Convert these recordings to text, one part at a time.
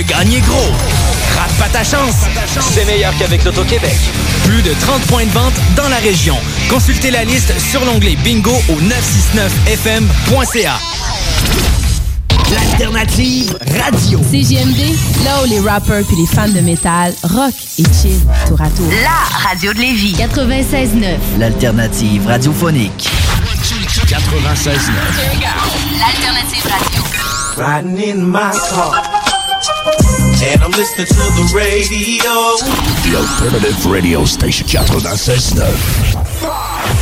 Gagner gros. Rate pas ta chance. C'est meilleur qu'avec l'Auto-Québec. Plus de 30 points de vente dans la région. Consultez la liste sur l'onglet bingo au 969fm.ca. L'alternative radio. CGMD, là où les rappers puis les fans de métal rock et chill tour à tour. La radio de Lévis. 96.9. L'alternative radiophonique. 96.9. L'alternative radio. Riding in my car. And I'm listening to the radio. The alternative radio station 96.9.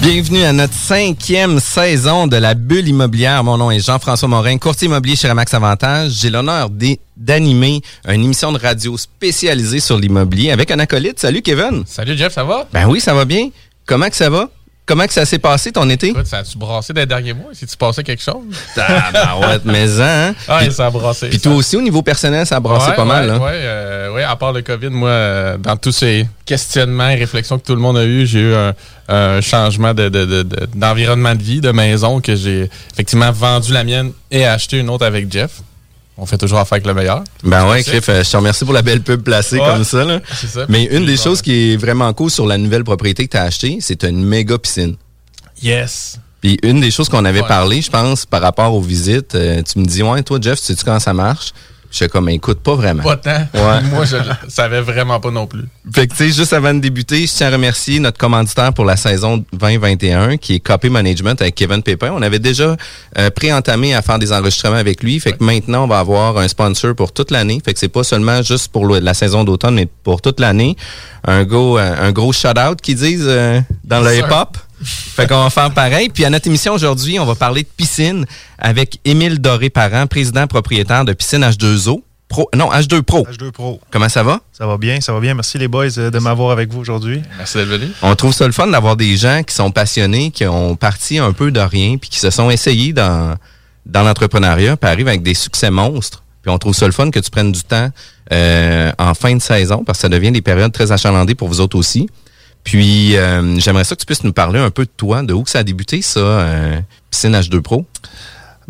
Bienvenue à notre cinquième saison de la bulle immobilière. Mon nom est Jean-François Morin, courtier immobilier chez Remax Avantage. J'ai l'honneur d'animer une émission de radio spécialisée sur l'immobilier avec un acolyte. Salut Kevin. Salut Jeff, ça va? Ben oui, ça va bien. Comment que ça va? Comment que ça s'est passé ton été? Écoute, ça a-tu brassé des derniers mois? Si tu passais quelque chose? Tabarouette, mais hein? Puis- ça a brassé. Puis ça. toi aussi, au niveau personnel, ça a brassé Ouais, pas mal. Ouais, euh, ouais, à part le COVID, moi, euh, dans tous ces questionnements et réflexions que tout le monde a eu, j'ai eu un, un changement de- de- de- de- d'environnement de, vie, de maison, que j'ai effectivement vendu la mienne et acheté une autre avec Jeff. On fait toujours affaire avec le meilleur. Ben ouais. Cliff, euh, je te remercie pour la belle pub placée Ouais, comme ça. là. c'est ça. Mais une des choses qui est vraiment cool sur la nouvelle propriété que tu as achetée, c'est une méga piscine. Yes. Puis une des choses qu'on avait Ouais. parlé, je pense, par rapport aux visites, euh, tu me dis, ouais, toi, Jeff, sais-tu comment ça marche? Je suis comme, écoute, pas vraiment. Pas tant. Ouais. moi, je le savais vraiment pas non plus. Fait que, tu sais, juste avant de débuter, je tiens à remercier notre commanditaire pour la saison 2021, qui est Copy Management avec Kevin Pépin. On avait déjà euh, pré-entamé à faire des enregistrements avec lui. Fait que maintenant, on va avoir un sponsor pour toute l'année. Fait que c'est pas seulement juste pour le- la saison d'automne, mais pour toute l'année. Un gros, euh, un gros shout-out qu'ils disent euh, dans le hip-hop. Fait qu'on va faire pareil. Puis à notre émission aujourd'hui, on va parler de piscine avec Émile Doré-Parent, président propriétaire de Piscine H2O. Pro, non, H2 Pro. H2 Pro. Comment ça va? Ça va bien, ça va bien. Merci les boys euh, de m'avoir avec vous aujourd'hui. Merci d'être venu. On trouve ça le fun d'avoir des gens qui sont passionnés, qui ont parti un peu de rien, puis qui se sont essayés dans, dans l'entrepreneuriat, puis arrivent avec des succès monstres. Puis on trouve ça le fun que tu prennes du temps euh, en fin de saison, parce que ça devient des périodes très achalandées pour vous autres aussi. Puis euh, j'aimerais ça que tu puisses nous parler un peu de toi, de où que ça a débuté, ça, euh, Piscine H2 Pro.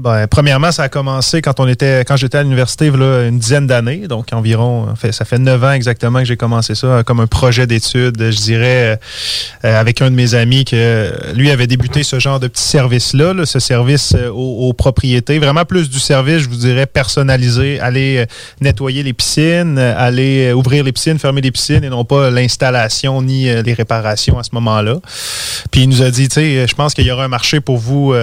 Ben, premièrement, ça a commencé quand on était, quand j'étais à l'université, une dizaine d'années. Donc, environ, ça fait neuf ans exactement que j'ai commencé ça comme un projet d'études, je dirais, euh, avec un de mes amis que lui avait débuté ce genre de petit service-là, là, ce service euh, aux, propriétés. Vraiment plus du service, je vous dirais, personnalisé. Aller euh, nettoyer les piscines, aller ouvrir les piscines, fermer les piscines et non pas l'installation ni les réparations à ce moment-là. Puis il nous a dit, tu sais, je pense qu'il y aura un marché pour vous,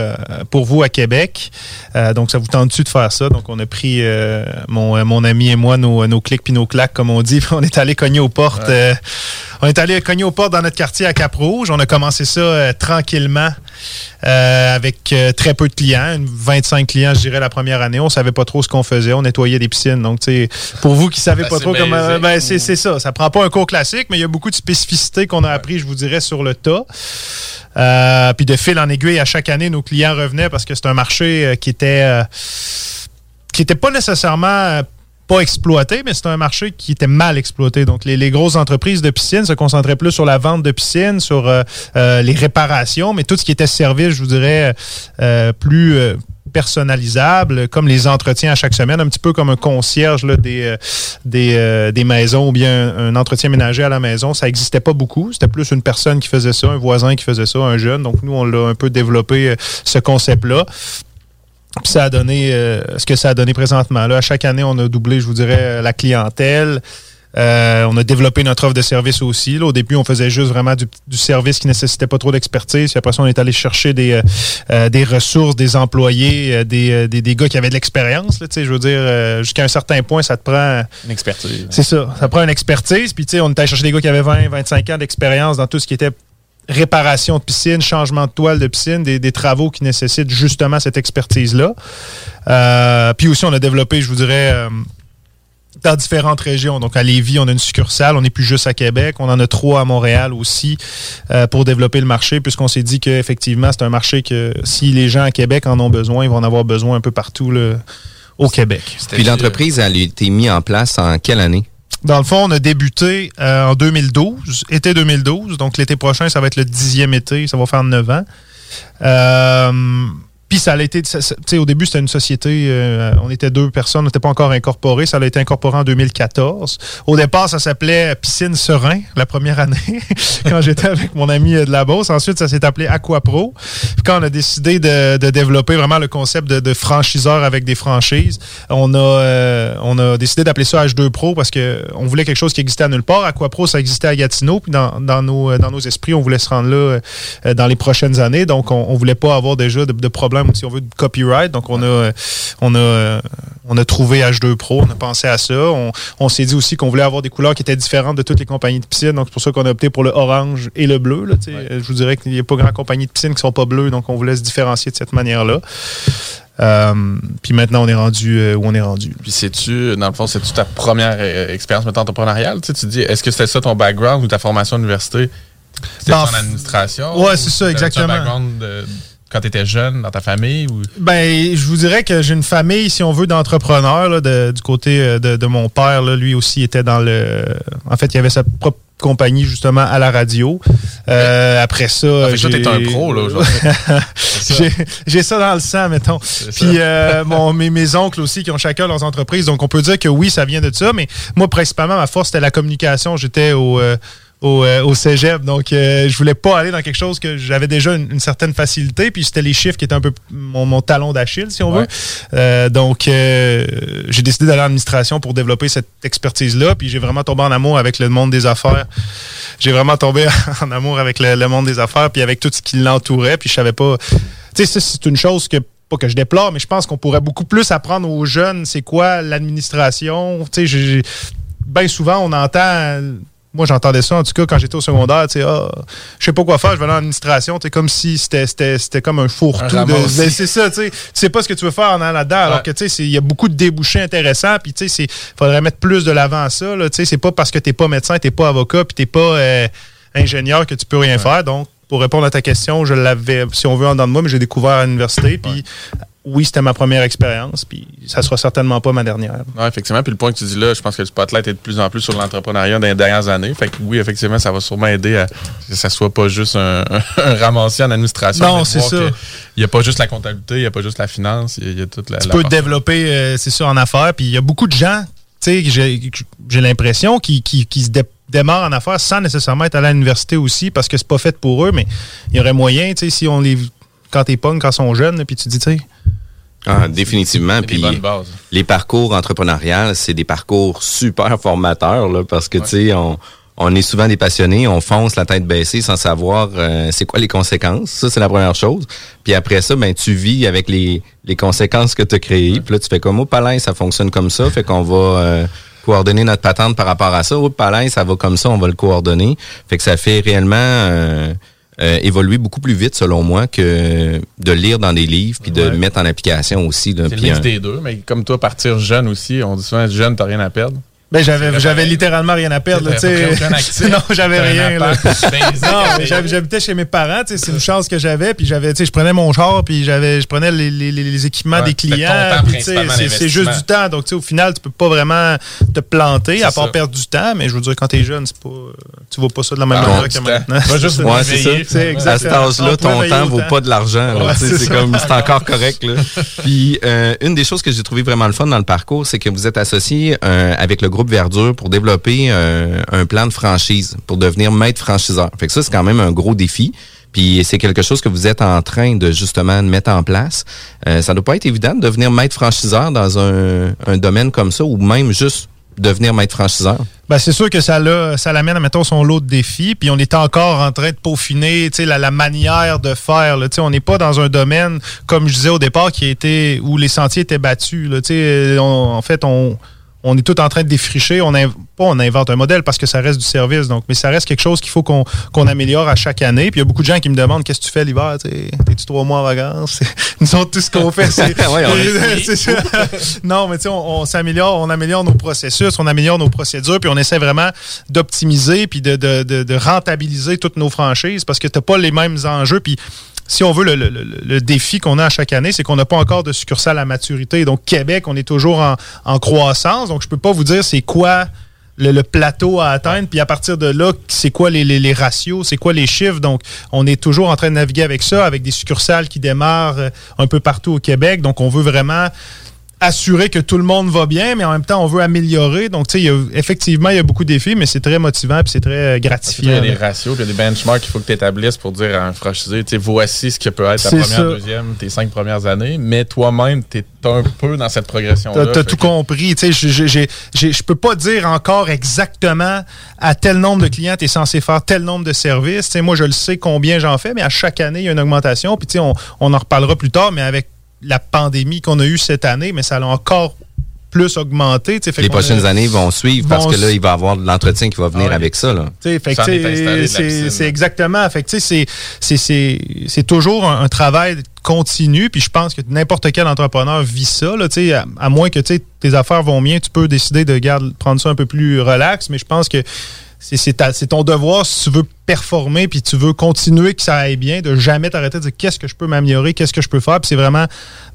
pour vous à Québec. Euh, donc, ça vous tente-tu de faire ça? Donc, on a pris euh, mon, mon ami et moi nos, nos clics puis nos claques, comme on dit. Puis on est allé cogner aux portes. euh, on est allé cogner aux portes dans notre quartier à Cap-Rouge. On a commencé ça euh, tranquillement euh, avec euh, très peu de clients, une 25 clients, je dirais, la première année. On savait pas trop ce qu'on faisait. On nettoyait des piscines. Donc, tu pour vous qui savez pas trop comment. Ben, c'est c'est ça. Ça prend pas un cours classique, mais il y a beaucoup de spécificités qu'on a appris, je vous dirais, sur le tas. Euh, puis de fil en aiguille, à chaque année, nos clients revenaient parce que c'est un marché qui était qui était pas nécessairement pas exploité, mais c'était un marché qui était mal exploité. Donc, les, les grosses entreprises de piscine se concentraient plus sur la vente de piscine, sur euh, euh, les réparations, mais tout ce qui était service, je vous dirais, euh, plus personnalisable, comme les entretiens à chaque semaine, un petit peu comme un concierge des, des, maisons ou bien un, un entretien ménager à la maison. Ça n'existait pas beaucoup. C'était plus une personne qui faisait ça, un voisin qui faisait ça, un jeune. Donc, nous, on l'a un peu développé, ce concept-là. Puis ça a donné euh, ce que ça a donné présentement. Là, à chaque année, on a doublé, je vous dirais, la clientèle. Euh, on a développé notre offre de service aussi. Là, au début, on faisait juste vraiment du, du service qui nécessitait pas trop d'expertise. Puis après ça, on est allé chercher des, euh, des ressources, des employés, des, des, des gars qui avaient de l'expérience. Je veux dire, jusqu'à un certain point, ça te prend... Une expertise. C'est ça. Ça prend une expertise. Puis, on est allé chercher des gars qui avaient 20, 25 ans d'expérience dans tout ce qui était réparation de piscine, changement de toile de piscine, des, des travaux qui nécessitent justement cette expertise-là. Euh, puis aussi, on a développé, je vous dirais, euh, dans différentes régions. Donc, à Lévis, on a une succursale. On n'est plus juste à Québec. On en a trois à Montréal aussi euh, pour développer le marché, puisqu'on s'est dit qu'effectivement, c'est un marché que si les gens à Québec en ont besoin, ils vont en avoir besoin un peu partout là, au Québec. Puis l'entreprise, elle a été mise en place en quelle année? Dans le fond, on a débuté euh, en 2012, été 2012. Donc, l'été prochain, ça va être le dixième été. Ça va faire neuf ans. Euh, puis ça a été, tu sais, au début, c'était une société, euh, on était deux personnes, on n'était pas encore incorporé. Ça a été incorporé en 2014. Au départ, ça s'appelait Piscine Serein, la première année, quand j'étais avec mon ami euh, de la Beauce. Ensuite, ça s'est appelé Aquapro. Puis quand on a décidé de, de développer vraiment le concept de, de franchiseur avec des franchises, on a, euh, on a décidé d'appeler ça H2 Pro parce que on voulait quelque chose qui existait à nulle part. Aquapro, ça existait à Gatineau. Puis dans, dans nos, euh, dans nos esprits, on voulait se rendre là euh, dans les prochaines années. Donc, on, on voulait pas avoir déjà de, de problème, si on veut, de copyright. Donc, on a, euh, on a, euh, on a trouvé H2 Pro. On a pensé à ça. On, on s'est dit aussi qu'on voulait avoir des couleurs qui étaient différentes de toutes les compagnies de piscine. Donc, c'est pour ça qu'on a opté pour le orange et le bleu. Là, sais. Je vous dirais qu'il n'y a pas grand compagnie de piscine qui sont pas bleues. Donc, on voulait se différencier de cette manière-là. Euh, puis maintenant, on est rendu euh, où on est rendu. Puis c'est-tu, dans le fond, c'est-tu ta première euh, expérience entrepreneuriale? Tu, sais, tu dis, est-ce que c'était ça ton background ou ta formation à l'université? C'était en administration? ouais, c'est ça, exactement. un background de- quand tu étais jeune, dans ta famille? Ou... Ben, je vous dirais que j'ai une famille, si on veut, d'entrepreneurs là, de- du côté euh, de, de mon père. Là, lui aussi était dans le. En fait, il avait sa propre compagnie justement à la radio. Euh, après ça, Ah, j'ai- t'es un pro, là, aujourd'hui. J'ai ça dans le sang, mettons. Puis euh, mon, mes, mes oncles aussi qui ont chacun leurs entreprises. Donc on peut dire que oui, ça vient de ça. Mais moi, principalement, ma force c'était la communication. J'étais au euh, au, euh, au cégep. Donc, euh, je voulais pas aller dans quelque chose que j'avais déjà une, une certaine facilité. Puis, c'était les chiffres qui étaient un peu mon, mon talon d'Achille, si on veut. Euh, donc, euh, j'ai décidé d'aller en administration pour développer cette expertise-là. Puis, j'ai vraiment tombé en amour avec le monde des affaires. J'ai vraiment tombé en amour avec le, le monde des affaires, puis avec tout ce qui l'entourait. Puis, je savais pas. Tu sais, ça, c'est une chose que pas que je déplore, mais je pense qu'on pourrait beaucoup plus apprendre aux jeunes c'est quoi l'administration. Tu sais, bien souvent, on entend. Moi, j'entendais ça, en tout cas, quand j'étais au secondaire, tu sais, ah, je sais pas quoi faire, je vais aller en administration, tu sais, comme si c'était- comme un fourre-tout. C'est ça, tu sais, tu sais pas ce que tu veux faire en allant là-dedans, alors que, tu sais, il y a beaucoup de débouchés intéressants, puis, tu sais, il faudrait mettre plus de l'avant à ça, tu sais, c'est pas parce que t'es pas médecin, t'es pas avocat, puis t'es pas euh, ingénieur que tu peux rien faire, donc, pour répondre à ta question, je l'avais, si on veut, en dedans de moi, mais j'ai découvert à l'université, puis oui, c'était ma première expérience, puis ça sera certainement pas ma dernière. Oui, effectivement. Puis le point que tu dis là, je pense que le spotlight est de plus en plus sur l'entrepreneuriat dans les dernières années. Fait que oui, effectivement, ça va sûrement aider à que ça soit pas juste un, un ramassis en administration. Non, c'est ça. Il n'y a pas juste la comptabilité, il n'y a pas juste la finance, il y a, il y a toute la. tu la peux te développer, euh, c'est ça, en affaires. Puis il y a beaucoup de gens, tu sais, j'ai l'impression, qui, qui, qui se dé- démarrent en affaires sans nécessairement être à l'université aussi, parce que c'est pas fait pour eux, mais il y aurait moyen, tu sais, si on les. Quand t'es pognes, quand ils sont jeunes, puis tu dis, tu sais. Ah, définitivement. Puis les parcours entrepreneuriales, c'est des parcours super formateurs là, parce que tu sais, on, on est souvent des passionnés, on fonce la tête baissée sans savoir euh, c'est quoi les conséquences. Ça, c'est la première chose. Puis après ça, ben tu vis avec les, les conséquences que tu as créées. Puis là, tu fais comme au palais, ça fonctionne comme ça. Fait qu'on va euh, coordonner notre patente par rapport à ça. Au palais, ça va comme ça, on va le coordonner. Fait que ça fait réellement euh, euh, évoluer beaucoup plus vite, selon moi, que de lire dans des livres puis de Ouais. mettre en application aussi. C'est le mix euh, des deux, mais comme toi, partir jeune aussi, on dit souvent jeune, t'as rien à perdre. Ben, j'avais, j'avais littéralement rien à perdre, là, tu sais. Aucun actif. non, j'avais rien, là. tu Non, j'habitais chez mes parents, tu sais, c'est une chance que j'avais, puis j'avais, tu sais, je prenais mon char, puis j'avais, je prenais les, les- les équipements Ouais, des clients, tu c'est, c'est juste du temps, donc tu au final, tu peux pas vraiment te planter, à part ça. perdre du temps, mais je veux dire, quand t'es jeune, c'est pas, tu vois pas ça de la même Ah, manière que maintenant. Va juste Ouais, c'est ça. À cet âge-là, On ton temps vaut au pas de l'argent. Tu c'est comme encore correct. Là. Puis euh, une des choses que j'ai trouvé vraiment le fun dans le parcours, c'est que vous êtes associé euh, avec le groupe Verdure pour développer euh, un plan de franchise pour devenir maître franchiseur. Fait que ça, c'est quand même un gros défi. Puis c'est quelque chose que vous êtes en train de justement de mettre en place. Euh, ça doit pas être évident de devenir maître franchiseur dans un, domaine comme ça ou même juste devenir maître franchiseur. Ben, c'est sûr que ça, l'a- ça l'amène à, mettons, son lot de défis. Puis on est encore en train de peaufiner la, la manière de faire. On n'est pas dans un domaine, comme je disais au départ, qui était où les sentiers étaient battus. En fait, on, on est tout en train de défricher. On pas on invente un modèle parce que ça reste du service. Donc, mais ça reste quelque chose qu'il faut qu'on qu'on améliore à chaque année. Puis il y a beaucoup de gens qui me demandent qu'est-ce que tu fais l'hiver. tu sais, T'es-tu trois mois en vacances? Nous autres, tout ce qu'on fait, c'est. Non, mais tu sais, on, on s'améliore, on améliore nos processus, on améliore nos procédures, puis on essaie vraiment d'optimiser puis de, de- de- de rentabiliser toutes nos franchises parce que tu n'as pas les mêmes enjeux. Puis si on veut, le, le- défi qu'on a à chaque année, c'est qu'on n'a pas encore de succursale à maturité. Donc, Québec, on est toujours en, en croissance. Donc, je peux pas vous dire c'est quoi le, le plateau à atteindre. Puis à partir de là, c'est quoi les, les- les ratios, c'est quoi les chiffres. Donc, on est toujours en train de naviguer avec ça, avec des succursales qui démarrent euh, un peu partout au Québec. Donc, on veut vraiment assurer que tout le monde va bien, mais en même temps, on veut améliorer. Donc, tu sais, effectivement, il y a beaucoup de défis, mais c'est très motivant puis c'est très euh, Il y gratifiant. a des ratios, il y a des benchmarks qu'il faut que tu établisses pour dire à un franchisé, tu sais, voici ce que peut être ta première, ça. deuxième, tes cinq premières années, mais toi-même, tu es un peu dans cette progression-là. T'as Fait tout que- compris. Tu sais, Je peux pas dire encore exactement à tel nombre de clients tu es censé faire tel nombre de services. Tu sais, moi, je le sais combien j'en fais, mais à chaque année, il y a une augmentation. Puis tu sais, on, on en reparlera plus tard, mais avec la pandémie qu'on a eue cette année, mais ça a encore plus augmenté. tu sais, fait Les a- prochaines années vont suivre parce vont que là, il va y avoir de l'entretien qui va venir Ah avec ça. La c'est exactement. C'est- c'est- c'est c'est toujours un, un travail continu. Puis je pense que n'importe quel entrepreneur vit ça. Là, tu sais, à, à moins que tu sais, tes affaires vont bien, tu peux décider de garde, prendre ça un peu plus relax. Mais je pense que c'est- ton devoir si tu veux performer puis tu veux continuer que ça aille bien, de jamais t'arrêter de dire qu'est-ce que je peux m'améliorer, qu'est-ce que je peux faire? Puis c'est vraiment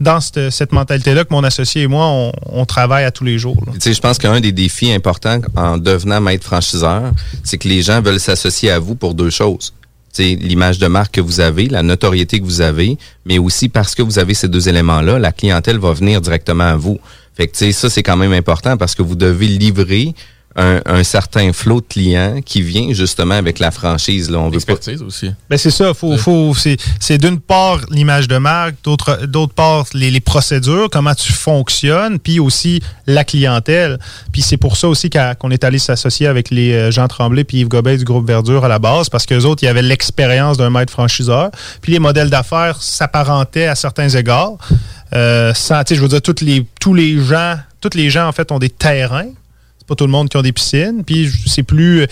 dans cette, cette mentalité-là que mon associé et moi, on, travaille à tous les jours. Tu sais, je pense qu'un des défis importants en devenant maître franchiseur, c'est que les gens veulent s'associer à vous pour deux choses. L'image de marque que vous avez, la notoriété que vous avez, mais aussi parce que vous avez ces deux éléments-là, la clientèle va venir directement à vous. Fait que, ça, c'est quand même important parce que vous devez livrer un, un certain flot de clients qui vient justement avec la franchise. Là. On veut pas... Expertise aussi. Ben c'est ça, faut, faut, c'est, c'est d'une part l'image de marque, d'autre, d'autre part les, les procédures, comment tu fonctionnes, puis aussi la clientèle. Puis c'est pour ça aussi qu'a- qu'on est allé s'associer avec les euh, Jean Tremblay puis Yves Gobet du groupe Verdure à la base, parce qu'eux autres, ils avaient l'expérience d'un maître franchiseur. Puis les modèles d'affaires s'apparentaient à certains égards. Euh, sans, tu sais, je veux dire, toutes les, tous les gens, tous les gens, en fait, ont des terrains. Tout le monde qui a des piscines. Puis c'est plus,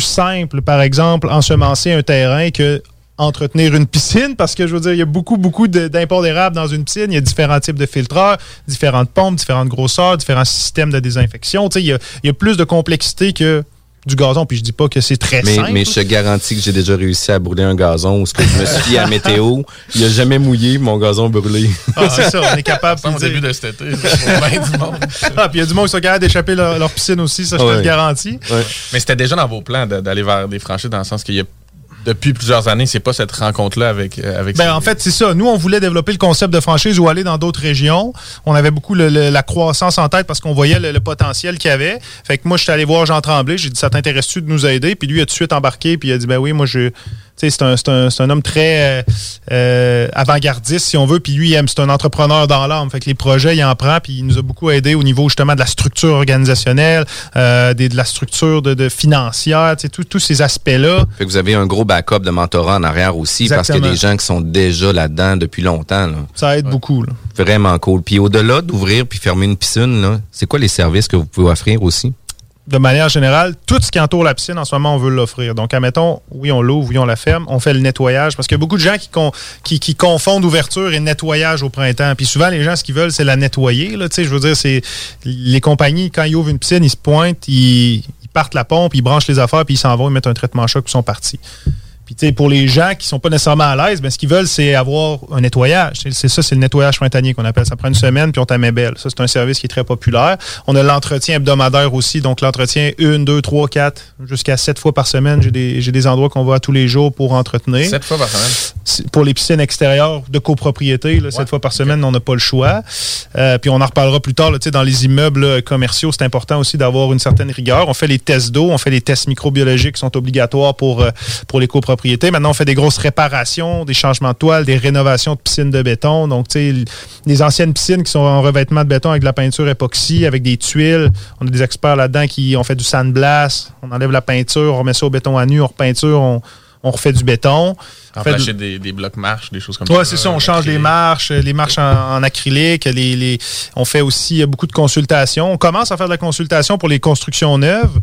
simple, par exemple, ensemencer un terrain que entretenir une piscine parce que je veux dire, il y a beaucoup, beaucoup d'imports d'érable dans une piscine. Il y a différents types de filtreurs, différentes pompes, différentes grosseurs, différents systèmes de désinfection. Tu il y a plus de complexité que du gazon. Puis je dis pas que c'est très Mais, simple. mais je te garantis que j'ai déjà réussi à brûler un gazon où ce que je me suis fié à météo. Il a jamais mouillé, mon gazon brûlé. Ah, c'est ça, on est capable de au dire. début de cet été, du monde. Ah, puis il y a du monde qui sont capables d'échapper leur, leur piscine aussi, ça je te le garantis. Mais c'était déjà dans vos plans d'aller vers des franchises dans le sens qu'il y a depuis plusieurs années, c'est pas cette rencontre-là avec, euh, avec Ben, ces- en fait, c'est ça. Nous, on voulait développer le concept de franchise ou aller dans d'autres régions. On avait beaucoup le- le- la croissance en tête parce qu'on voyait le, le potentiel qu'il y avait. Fait que moi, je suis allé voir Jean Tremblay. J'ai dit, ça t'intéresse-tu de nous aider? Puis lui, il a tout de suite embarqué. Puis il a dit, ben oui, moi, je, C'est un, homme très euh, euh, avant-gardiste, si on veut. Puis lui, c'est un entrepreneur dans l'âme. Fait que les projets, il en prend. Puis il nous a beaucoup aidé au niveau justement de la structure organisationnelle, euh, des- de la structure de, de financière, tous ces aspects-là. Fait que vous avez un gros backup de mentorat en arrière aussi parce qu'il y a des gens qui sont déjà là-dedans depuis longtemps. là. Ça aide beaucoup. là. Vraiment cool. Puis au-delà d'ouvrir puis fermer une piscine, c'est quoi les services que vous pouvez offrir aussi? De manière générale, tout ce qui entoure la piscine, en ce moment, on veut l'offrir. Donc, admettons, oui, on l'ouvre, oui, on la ferme, on fait le nettoyage. Parce qu'il y a beaucoup de gens qui, con- qui, qui confondent ouverture et nettoyage au printemps. Puis souvent, les gens, ce qu'ils veulent, c'est la nettoyer. Là, je veux dire, c'est les compagnies, quand ils ouvrent une piscine, ils se pointent, ils, ils partent la pompe, ils branchent les affaires, puis ils s'en vont, ils mettent un traitement choc, puis ils sont partis. Puis, tu sais, pour les gens qui sont pas nécessairement à l'aise, ben, ce qu'ils veulent, c'est avoir un nettoyage. C'est- ça, c'est le nettoyage printanier qu'on appelle. Ça prend une semaine, puis on t'a met belle. Ça, c'est un service qui est très populaire. On a l'entretien hebdomadaire aussi. Donc, l'entretien une, deux, trois, quatre, jusqu'à sept fois par semaine. J'ai des, j'ai des endroits qu'on va à tous les jours pour entretenir. Sept fois par semaine? Pour les piscines extérieures de copropriété, là, sept fois par semaine, on n'a pas le choix. Euh, puis on en reparlera plus tard. là, tu sais, dans les immeubles commerciaux, c'est important aussi d'avoir une certaine rigueur. On fait les tests d'eau, on fait les tests microbiologiques qui sont obligatoires pour, euh, pour les copropriétés. Maintenant, on fait des grosses réparations, des changements de toile, des rénovations de piscines de béton. Donc, tu sais, les anciennes piscines qui sont en revêtement de béton avec de la peinture époxy, avec des tuiles. On a des experts là-dedans qui ont fait du sandblast. On enlève la peinture, on remet ça au béton à nu, on repeinture, on, on refait du béton. On fait des, des blocs marches, des choses comme ça. oui, c'est ça. On change les marches, euh, les marches en, en acrylique. Les, les- on fait aussi euh, beaucoup de consultations. On commence à faire de la consultation pour les constructions neuves.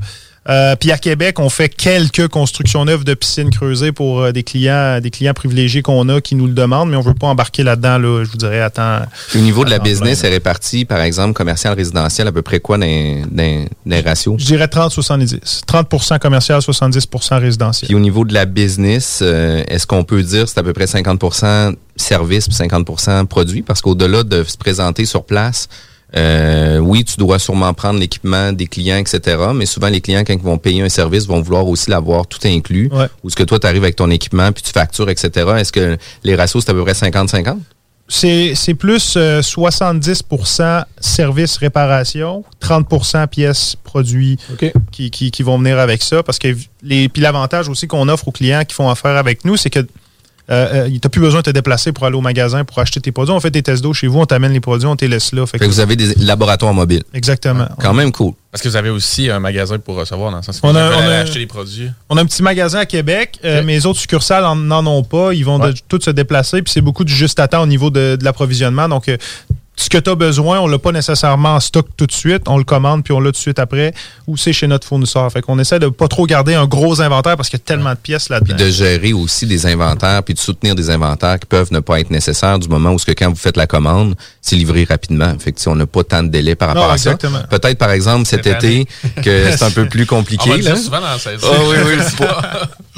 Euh, puis à Québec, on fait quelques constructions neuves de piscines creusées pour euh, des clients, des clients privilégiés qu'on a qui nous le demandent, mais on veut pas embarquer là-dedans. Là, je vous dirais, attends. Au niveau de la business, plein, est réparti, par exemple, commercial, résidentiel, à peu près quoi dans, dans, dans les ratios? Je dirais 30-70. 30% commercial, 70% résidentiel. Puis au niveau de la business, euh, est-ce qu'on peut dire que c'est à peu près 50% service puis 50% produit? Parce qu'au-delà de se présenter sur place, euh, oui, tu dois sûrement prendre l'équipement des clients, etc. Mais souvent, les clients, quand ils vont payer un service, vont vouloir aussi l'avoir tout inclus. Ouais. Ou est-ce que toi, tu arrives avec ton équipement, puis tu factures, etc. Est-ce que les ratios, c'est à peu près 50-50? C'est c'est plus euh, 70% service réparation, 30% pièces produits qui, qui, qui vont venir avec ça. Parce que les puis l'avantage aussi qu'on offre aux clients qui font affaire avec nous, c'est que euh, euh, tu n'as plus besoin de te déplacer pour aller au magasin pour acheter tes produits. On fait des tests d'eau chez vous, on t'amène les produits, on te les laisse là. Fait Fait que vous avez des laboratoires mobiles. Exactement. Quand même cool. Parce que vous avez aussi un magasin pour recevoir dans le sens que On vous a- veulent on a- acheter les produits. On a un petit magasin à Québec, euh, mais les autres succursales en- n'en ont pas. Ils vont de- tous se déplacer, puis c'est beaucoup de juste à temps au niveau de, de l'approvisionnement. Donc, euh, ce que tu as besoin, on l'a pas nécessairement en stock tout de suite. On le commande, puis on l'a tout de suite après, ou c'est chez notre fournisseur. Fait qu'on essaie de pas trop garder un gros inventaire parce qu'il y a tellement de pièces là-dedans. Puis de gérer aussi des inventaires, puis de soutenir des inventaires qui peuvent ne pas être nécessaires du moment où ce que quand vous faites la commande, c'est livré rapidement. Fait que on n'a pas tant de délai par rapport Non, à ça. exactement. Peut-être par exemple cet été que c'est un peu plus On compliqué. va le dire là. souvent dans la saison. Oui, oui.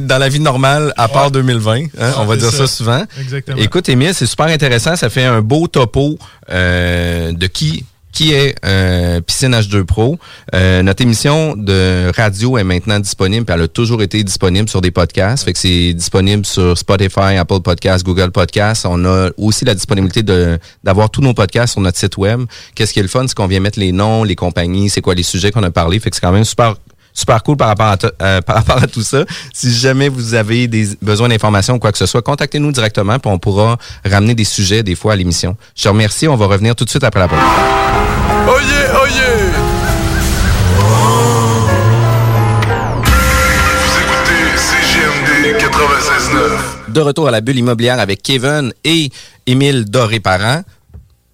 dans la vie normale, à part 2020, hein, on va dire ça, ça. souvent. Exactement. Écoute, Émile, c'est super intéressant. Ça fait un beau topo euh, de qui qui est euh, Piscine H2 Pro. Euh, notre émission de radio est maintenant disponible, puis elle a toujours été disponible sur des podcasts. Fait que c'est disponible sur Spotify, Apple Podcasts, Google Podcasts. On a aussi la disponibilité de d'avoir tous nos podcasts sur notre site web. Qu'est-ce qui est le fun, c'est qu'on vient mettre les noms, les compagnies, c'est quoi les sujets qu'on a parlé. Fait que c'est quand même super super cool par rapport à, to- euh, par rapport à tout ça. Si jamais vous avez des besoins d'informations ou quoi que ce soit, contactez-nous directement puis on pourra ramener des sujets des fois à l'émission. Je te remercie. On va revenir tout de suite après la pause. Oh yeah, oh yeah! Vous écoutez CGMD 96.9. De retour à la bulle immobilière avec Kevin et Émile Doré-Parent,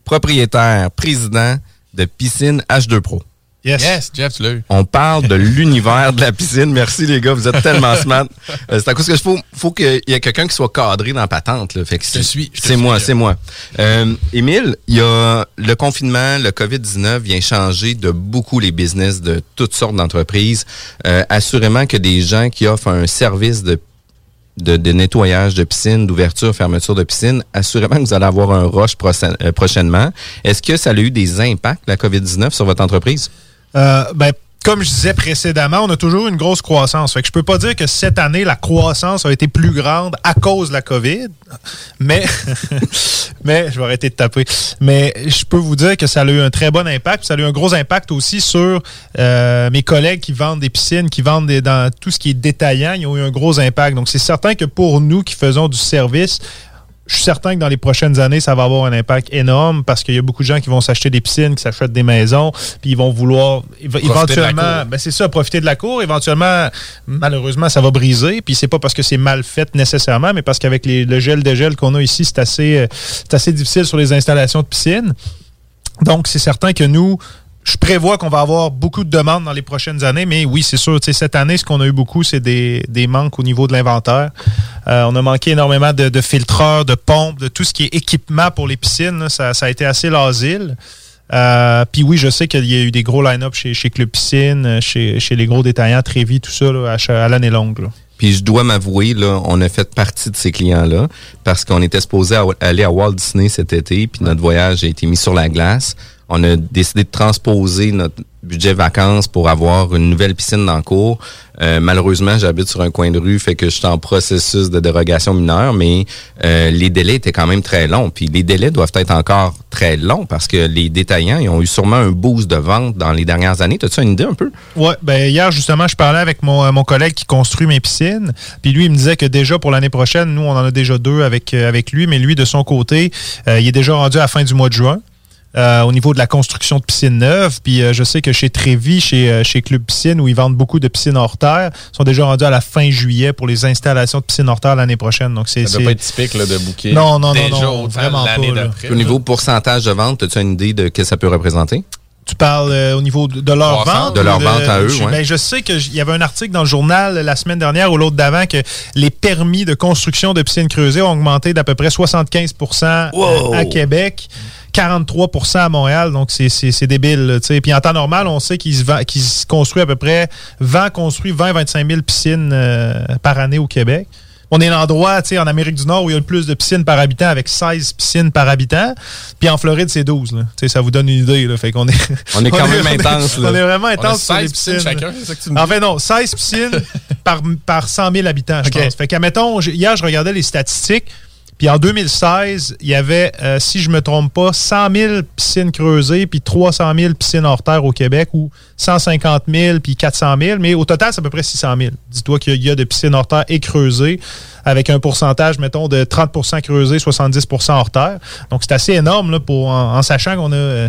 propriétaire, président de Piscine H2 Pro. Yes. Yes, Jeff, tu l'as eu. On parle de l'univers de la piscine. Merci les gars, vous êtes tellement smart. Euh, c'est à cause que je faut, faut qu'il y ait quelqu'un qui soit cadré dans la patente. Là. Fait que c'est- suis, je te C'est moi, suis. c'est moi. Euh, Émile, il y a le confinement, le COVID-19 vient changer de beaucoup les business de toutes sortes d'entreprises. Euh, assurément que des gens qui offrent un service de de, de nettoyage de piscine, d'ouverture, fermeture de piscine, assurément que vous allez avoir un rush prochain- euh, prochainement. Est-ce que ça a eu des impacts, la COVID-19, sur votre entreprise? Euh, ben, comme je disais précédemment, on a toujours une grosse croissance. Fait que je peux pas dire que cette année, la croissance a été plus grande à cause de la COVID. Mais, mais je vais arrêter de taper. Mais je peux vous dire que ça a eu un très bon impact. Ça a eu un gros impact aussi sur euh, mes collègues qui vendent des piscines, qui vendent des, dans tout ce qui est détaillant. Ils ont eu un gros impact. Donc, c'est certain que pour nous qui faisons du service, je suis certain que dans les prochaines années, ça va avoir un impact énorme parce qu'il y a beaucoup de gens qui vont s'acheter des piscines, qui s'achètent des maisons, puis ils vont vouloir éventuellement, ben c'est ça, profiter de la cour. Éventuellement, malheureusement, ça va briser. Puis c'est pas parce que c'est mal fait nécessairement, mais parce qu'avec le gel dégel qu'on a ici, c'est assez, euh, c'est assez difficile sur les installations de piscine. Donc, c'est certain que nous, je prévois qu'on va avoir beaucoup de demandes dans les prochaines années, mais oui, c'est sûr. Cette année, ce qu'on a eu beaucoup, c'est des, des, manques au niveau de l'inventaire. Euh, on a manqué énormément de, de, filtreurs, de pompes, de tout ce qui est équipement pour les piscines. Ça, a été assez l'asile. Euh, Puis oui, je sais qu'il y a eu des gros line-up chez, chez Club Piscine, chez, chez les gros détaillants, Trévis, tout ça, là, à, à l'année longue. Puis je dois m'avouer, là, on a fait partie de ces clients-là parce qu'on était supposé aller à Walt Disney cet été, puis notre voyage a été mis sur la glace on a décidé de transposer notre budget vacances pour avoir une nouvelle piscine dans le cours. Euh, malheureusement, j'habite sur un coin de rue, fait que je suis en processus de dérogation mineure, mais euh, les délais étaient quand même très longs. Puis les délais doivent être encore très longs parce que les détaillants ils ont eu sûrement un boost de vente dans les dernières années. As-tu une idée un peu? Oui, ben hier justement, je parlais avec mon, mon collègue qui construit mes piscines. Puis lui, il me disait que déjà pour l'année prochaine, nous, on en a déjà deux avec, euh, avec lui, mais lui, de son côté, il est déjà rendu à la fin du mois de juin. Euh, au niveau de la construction de piscines neuves. Puis euh, je sais que chez Trévis, chez, euh, chez Club Piscine, où ils vendent beaucoup de piscines hors terre, sont déjà rendus à la fin juillet pour les installations de piscines hors terre l'année prochaine. Donc c'est ça doit pas être typique là, de bouquet. Non, non, non, non, vraiment pas. Au niveau pourcentage de vente, as-tu une idée de ce que ça peut représenter? Tu parles au niveau de, leur vente? De leur vente à eux, oui. Ben, je sais qu'il y avait un article dans le journal la semaine dernière ou l'autre d'avant que les permis de construction de piscines creusées ont augmenté d'à peu près 75% à Québec. 43% à Montréal, donc c'est débile. T'sais. Puis en temps normal, on sait qu'il se, construit à peu près, vent construit 20-25 000 piscines euh, par année au Québec. On est l'endroit en Amérique du Nord où il y a le plus de piscines par habitant avec 16 piscines par habitant. Puis en Floride, c'est 12. Là. Ça vous donne une idée. Là. Fait qu'on est, on est quand même intense. On est vraiment intense sur les piscines. chacun, ça que tu me En fait, non, 16 piscines par, par 100 000 habitants, je pense. Fait qu'admettons, hier, je regardais les statistiques. Puis en 2016, il y avait, euh, si je me trompe pas, 100 000 piscines creusées, puis 300 000 piscines hors terre au Québec, ou 150 000, puis 400 000. Mais au total, c'est à peu près 600 000. Dis-toi qu'il y a de piscines hors terre et creusées, avec un pourcentage, mettons, de 30% creusées, 70% hors terre. Donc, c'est assez énorme là, pour, en, sachant qu'on a... Euh,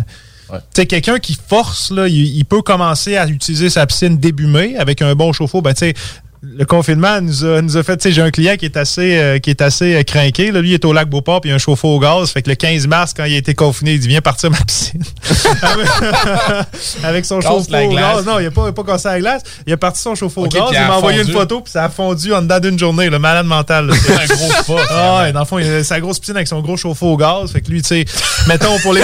tu sais, quelqu'un qui force, là, il, peut commencer à utiliser sa piscine début mai avec un bon chauffe-eau. Ben, tu sais, le confinement nous a, nous a fait, tu sais, j'ai un client qui est assez, euh, qui est assez euh, craqué. Là. Lui, il est au lac Beauport, puis il a un chauffe-eau au gaz. Fait que le 15 mars, quand il a été confiné, il dit Viens partir ma piscine. Avec son chauffe-eau au gaz. Non, il n'a pas, pas cassé la glace. Il a parti son chauffe-eau au gaz. Il m'a envoyé une photo, puis ça a fondu en dedans d'une journée. Le malade mental. C'est un gros spot. Ah, ouais, dans le fond, il a sa grosse piscine avec son gros chauffe-eau au gaz. Fait que lui, tu sais, mettons, pour les,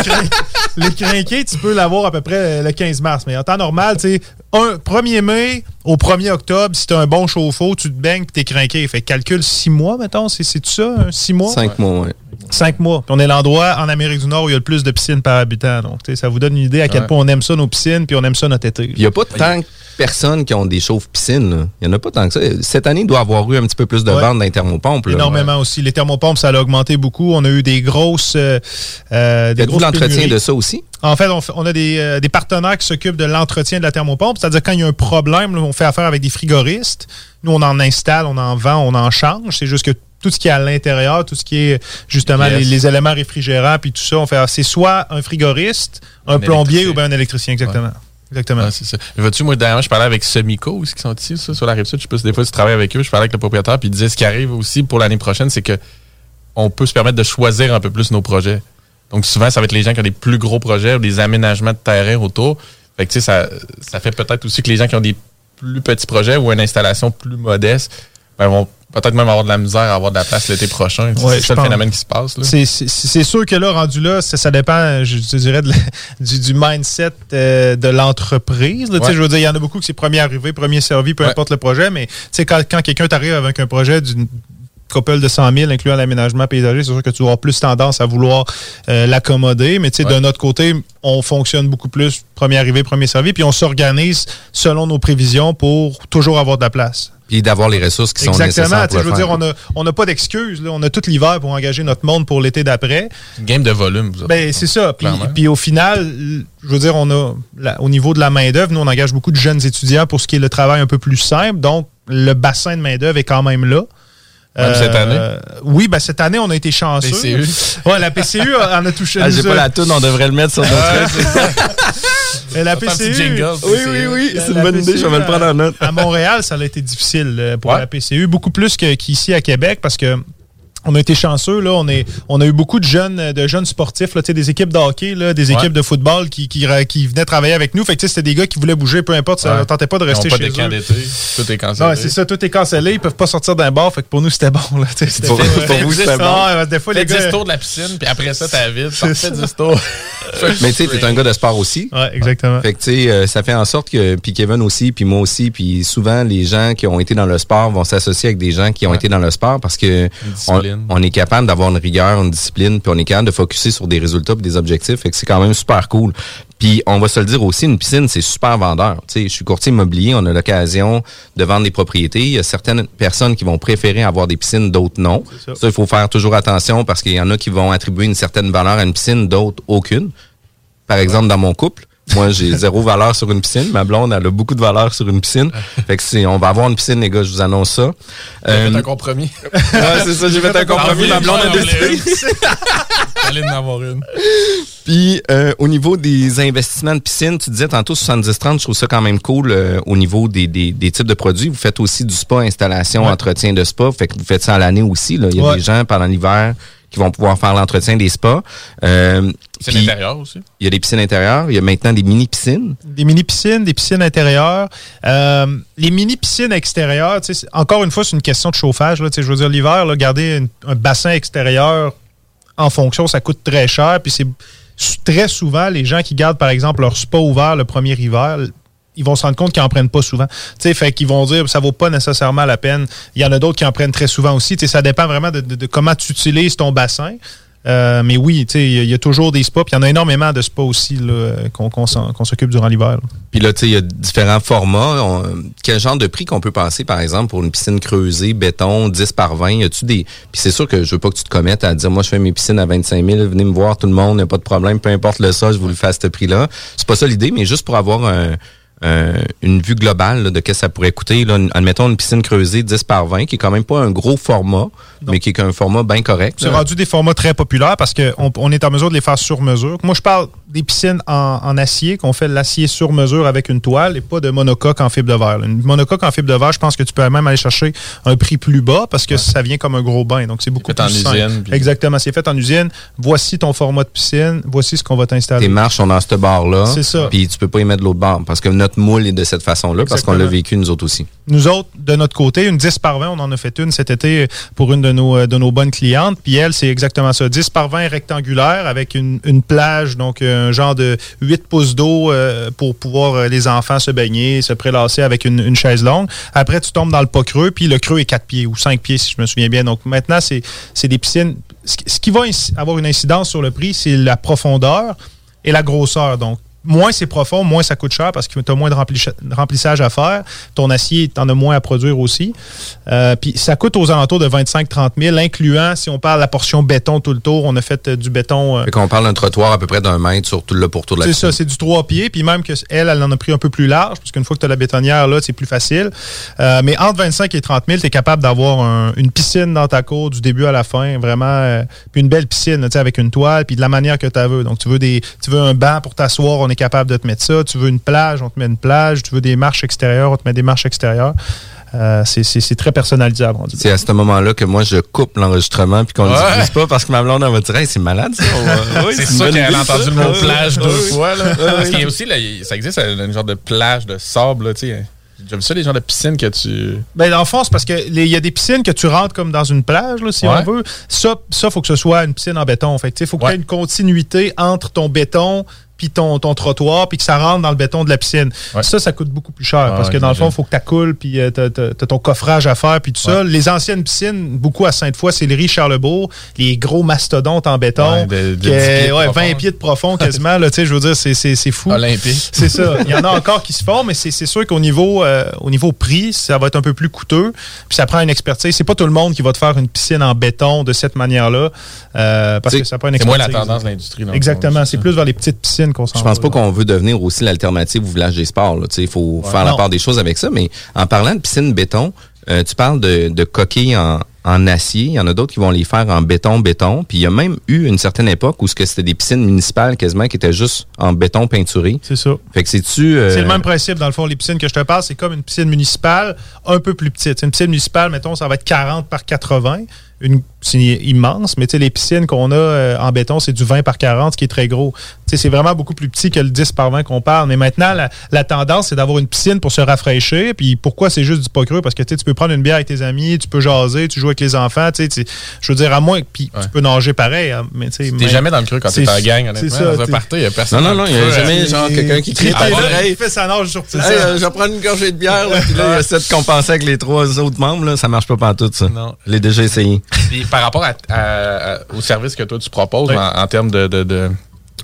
les crinqués, tu peux l'avoir à peu près le 15 mars. Mais en temps normal, tu sais, 1er mai au 1er octobre, si tu as un bon chauffe-eau, tu te baignes et es craqué. Fait calcule 6 mois, mettons. C'est tout ça, 6 mois? 5 mois, oui. 5 mois. Puis on est l'endroit en Amérique du Nord où il y a le plus de piscines par habitant. Donc, ça vous donne une idée à quel point on aime ça, nos piscines, puis on aime ça, notre été. Il n'y a pas de personnes qui ont des chauffes piscines. Il n'y en a pas tant que ça. Cette année, il doit y avoir eu un petit peu plus de ventes dans les thermopompes. Énormément aussi. Les thermopompes, ça a augmenté beaucoup. On a eu des grosses. Euh, euh des l'entretien de ça aussi? En fait, on, a euh, des, partenaires qui s'occupent de l'entretien de la thermopompe. C'est-à-dire, quand il y a un problème, on fait affaire avec des frigoristes. Nous, on en installe, on en vend, on en change. C'est juste que tout ce qui est à l'intérieur, tout ce qui est justement les, éléments réfrigérants, puis tout ça, on fait. C'est soit un frigoriste, un, plombier ou bien un électricien, exactement. Exactement. c'est ça. Vois-tu, moi, dernièrement, je parlais avec Semico aussi, qui sont ici, ça, sur la rive sud? Je sais des fois tu travailles avec eux. Je parlais avec le propriétaire, puis il disait ce qui arrive aussi pour l'année prochaine, c'est que on peut se permettre de choisir un peu plus nos projets. Donc, souvent, ça va être les gens qui ont des plus gros projets ou des aménagements de terrain autour. Fait que, tu sais, ça, ça fait peut-être aussi que les gens qui ont des plus petits projets ou une installation plus modeste ben, vont peut-être même avoir de la misère à avoir de la place l'été prochain. c'est ça le phénomène qui se passe. C'est sûr que là, rendu là, ça, dépend, je, dirais, du, mindset euh, de l'entreprise. Je veux dire, il y en a beaucoup qui c'est premier arrivé, premier servi, peu importe le projet, mais quand, quand quelqu'un t'arrive avec un projet d'une couple de 100 000, incluant l'aménagement paysager, c'est sûr que tu auras plus tendance à vouloir euh, l'accommoder. Mais tu sais, Ouais. d'un autre côté, on fonctionne beaucoup plus premier arrivé, premier servi, puis on s'organise selon nos prévisions pour toujours avoir de la place. Puis d'avoir les ressources qui sont Exactement. nécessaires Tu sais, pour Je veux dire, on n'a pas d'excuses. On a tout l'hiver pour engager notre monde pour l'été d'après. Game de volume, vous. Ben, c'est ça. Puis, au final, je veux dire, on a au niveau de la main-d'œuvre, nous, on engage beaucoup de jeunes étudiants pour ce qui est le travail un peu plus simple. Donc, le bassin de main-d'œuvre est quand même là. Euh, Même cette année? Oui, ben cette année, on a été chanceux. PCU. Ouais, la PCU en a touché. Ah, j'ai pas la toune, on devrait le mettre sur notre la PCU. jingle, Oui, oui, oui, c'est une bonne idée, je vais me le prendre en note. À Montréal, ça a été difficile euh, pour Ouais. la PCU, beaucoup plus qu'ici à Québec, parce que on a été chanceux, là. On, est, on a eu beaucoup de jeunes, de jeunes sportifs, là, tu sais, des équipes de hockey, là, des Ouais. équipes de football qui, qui, qui venaient travailler avec nous. Fait que tu sais, c'était des gars qui voulaient bouger, peu importe, ça Ouais. ne tentait pas de Ils ont rester pas chez eux. d'été. Tout est cancellé. Ouais, c'est ça, tout est cancellé, ils peuvent pas sortir d'un bar, fait que pour nous c'était bon. Là, tu sais, c'était Pour- fait- pour vous, c'était bon. Des fois, les 10 gars. tours de la piscine, puis après ça, t'as Fais ça. 10 tours. Mais tu sais, t'es un gars de sport aussi. Ouais, exactement. Fait que tu sais, euh, ça fait en sorte que, puis Kevin aussi, puis moi aussi, puis souvent les gens qui ont été dans le sport vont s'associer avec des gens qui ont Ouais. été dans le sport parce que discipline. on est capable d'avoir une rigueur, une discipline, puis on est capable de focuser sur des résultats puis des objectifs. Fait que c'est quand même super cool. Puis on va se le dire aussi, une piscine, c'est super vendeur. Tu sais, je suis courtier immobilier, on a l'occasion de vendre des propriétés. Il y a certaines personnes qui vont préférer avoir des piscines, d'autres non. ça. Ça, il faut faire toujours attention parce qu'il y en a qui vont attribuer une certaine valeur à une piscine, d'autres aucune. Par exemple, dans mon couple, moi, j'ai zéro valeur sur une piscine. Ma blonde, elle a beaucoup de valeur sur une piscine. Fait que c'est, on va avoir une piscine, les gars, je vous annonce ça. J'ai Euh, fait un compromis. ouais, c'est ça, j'ai fait un compromis. Ma blonde a décidé. Allez en avoir une. Puis, euh, au niveau des investissements de piscine, tu disais tantôt 70-30, je trouve ça quand même cool euh, au niveau des, des, des types de produits. Vous faites aussi du spa, installation, Ouais. entretien de spa. Fait que vous faites ça à l'année aussi. Là. Il y a Ouais. des gens pendant l'hiver qui vont pouvoir faire l'entretien des spas. Euh, aussi. Il y a des piscines intérieures. Il y a maintenant des mini-piscines. des mini-piscines, des piscines intérieures. Euh, les mini-piscines extérieures, tu sais, c'est- encore une fois, c'est une question de chauffage. Là, Tu sais, je veux dire, l'hiver, garder une- un bassin extérieur en fonction, ça coûte très cher. Puis c'est très souvent, les gens qui gardent, par exemple, leur spa ouvert le premier hiver, ils vont se rendre compte qu'ils n'en prennent pas souvent. Tu sais, fait qu'ils vont dire ça vaut pas nécessairement la peine. Il y en a d'autres qui en prennent très souvent aussi. Tu sais, ça dépend vraiment de, de- de comment tu utilises ton bassin. Euh, mais oui, il y a- toujours des spas. Puis il y en a énormément de spas aussi qu'on s'occupe durant l'hiver. Puis là, il y a différents formats. On- quel genre de prix qu'on peut passer, par exemple, pour une piscine creusée, béton, 10 par 20? Y a-tu des. Puis c'est sûr que je veux pas que tu te commettes à dire, moi, je fais mes piscines à 25 000, venez me voir, tout le monde, y a pas de problème, peu importe le sol, je vous le fais à ce prix-là. C'est pas ça l'idée, mais juste pour avoir un- un- une vue globale là, de ce que ça pourrait coûter. Là, une- admettons une piscine creusée 10 par 20, qui est quand même pas un gros format, mais qui est un format bien correct. C'est rendu des formats très populaires parce qu'on on est en mesure de les faire sur mesure. Moi, je parle des piscines en, en acier, qu'on fait l'acier sur mesure avec une toile et pas de monocoque en fibre de verre. Une monocoque en fibre de verre, je pense que tu peux même aller chercher un prix plus bas parce que ça vient comme un gros bain. Donc, c'est beaucoup Fait en plus simple. usine, puis- Exactement. C'est fait en usine. Voici ton format de piscine. Voici ce qu'on va t'installer. Tes marches sont dans ce bar-là. C'est ça. Puis tu peux pas y mettre de l'autre barre parce que notre moule est de cette façon-là, parce qu'on l'a vécu nous autres aussi. Nous autres, de notre côté, une 10 par 20, on en a fait une cet été pour une de nos, euh, de nos bonnes clientes. Puis elle, c'est exactement ça. 10 par 20 rectangulaire avec une, une plage, donc euh, un genre de 8 pouces d'eau euh, pour pouvoir euh, les enfants se baigner, se prélasser avec une, chaise longue. Après, tu tombes dans le pas creux, puis le creux est 4 pieds ou 5 pieds, si je me souviens bien. Donc maintenant, c'est c'est des piscines. Ce qui- va avoir une incidence sur le prix, c'est la profondeur et la grosseur. Donc, moins c'est profond, moins ça coûte cher parce que tu as moins de rempli- remplissage à faire. Ton acier, tu en as moins à produire aussi. Euh, Puis ça coûte aux alentours de 25-30 000, incluant, si on parle de la portion béton tout le tour, on a fait euh, du béton. euh, Fait qu'on parle d'un trottoir à peu près d'un mètre sur tout le pourtour de la c'est ça, c'est du 3 pieds. Puis même que elle, elle en a pris un peu plus large, parce qu'une fois que tu as la bétonnière, là, c'est plus facile. Euh, mais entre 25 et 30 000, tu es capable d'avoir un- une piscine dans ta cour du début à la fin, vraiment. euh, puis une belle piscine, tu sais, avec une toile, puis de la manière que tu veux. Donc, tu veux, des, tu veux un banc pour t'asseoir, on est capable de te mettre ça. Tu veux une plage, on te met une plage. Tu veux des marches extérieures, on te met des marches extérieures. Euh, c'est- c'est c'est très personnalisable. on dit. C'est à ce moment-là que moi, je coupe l'enregistrement puis qu'on ne Ouais. l'utilise pas parce que ma blonde, elle va dire, Hey, c'est malade, ça. Oui, c'est une sûr bonne qu'elle a entendu ça. le mot plage deux fois. Là. Parce qu'il y a aussi, là, il- ça existe, un, genre de plage de sable. Là, tu sais. J'ai déjà vu ça, les genres de piscines que tu. Ben, dans le fond, c'est parce qu'il y a des piscines que tu rentres comme dans une plage, là, si Ouais. on veut. Ça, il faut que ce soit une piscine en béton. Fait il faut que tu Ouais. aies une continuité entre ton béton puis ton, ton trottoir, puis que ça rentre dans le béton de la piscine. Ça, ça coûte beaucoup plus cher Ah, parce que dans le fond, il faut que tu coules, puis euh, t'as as, ton coffrage à faire, puis tout ça. Les anciennes piscines, beaucoup à Sainte-Foy, Sillery, Charlebourg, les gros mastodontes en béton, Ouais, de- de que- 10 pieds de ouais, profond. 20 pieds de profond quasiment, là, tu sais, je veux dire, c'est- fou. Olympique. C'est ça. Il y en a encore qui se font, mais c'est sûr qu'au niveau, euh, au niveau prix, ça va être un peu plus coûteux. Puis ça prend une expertise. C'est pas tout le monde qui va te faire une piscine en béton de cette manière-là. euh, parce que ça prend une C'est moins expertise. la tendance de l'industrie. Exactement. C'est plus vers les petites piscines qu'on s'en Je pense va, pas qu'on veut devenir aussi l'alternative au village des sports. Il faut Ouais. faire la part des choses avec ça. Mais en parlant de piscine béton, euh, tu parles de, de coquilles en, en acier. Il y en a d'autres qui vont les faire en béton-béton. Puis il y a même eu une certaine époque où ce que c'était des piscines municipales quasiment qui étaient juste en béton peinturé. C'est ça. Fait que c'est-tu... euh, C'est le même principe, dans le fond, les piscines que je te parle, c'est comme une piscine municipale, un peu plus petite. Une piscine municipale, mettons, ça va être 40 par 80. Une, c'est immense, mais tu sais, les piscines qu'on a euh, en béton, c'est du 20 par 40, ce qui est très gros. Tu sais, c'est vraiment beaucoup plus petit que le 10 par 20 qu'on parle. Mais maintenant, la, la tendance, c'est d'avoir une piscine pour se rafraîchir. Puis pourquoi c'est juste du pas creux? Parce que tu sais, tu peux prendre une bière avec tes amis, tu peux jaser, tu joues avec les enfants. Tu sais, tu- je veux dire, à moins. Puis tu peux nager pareil. hein, mais tu mais- jamais dans le creux quand t'es c'est- en gang, c'est honnêtement. ça, Dans un party, il y a personne. Non, non, non, il y a jamais hein. genre quelqu'un qui crie l'oreille. il fait sa nage sur Hey, euh, je vais prendre une gorgée de bière, là, puis là, il essaie de compenser avec les trois autres membres, là, ça marche pas pantoute, ça. Non. Je l'ai déjà essayé. Puis par rapport à, à- à- au service que toi tu proposes en, en termes de, de, de,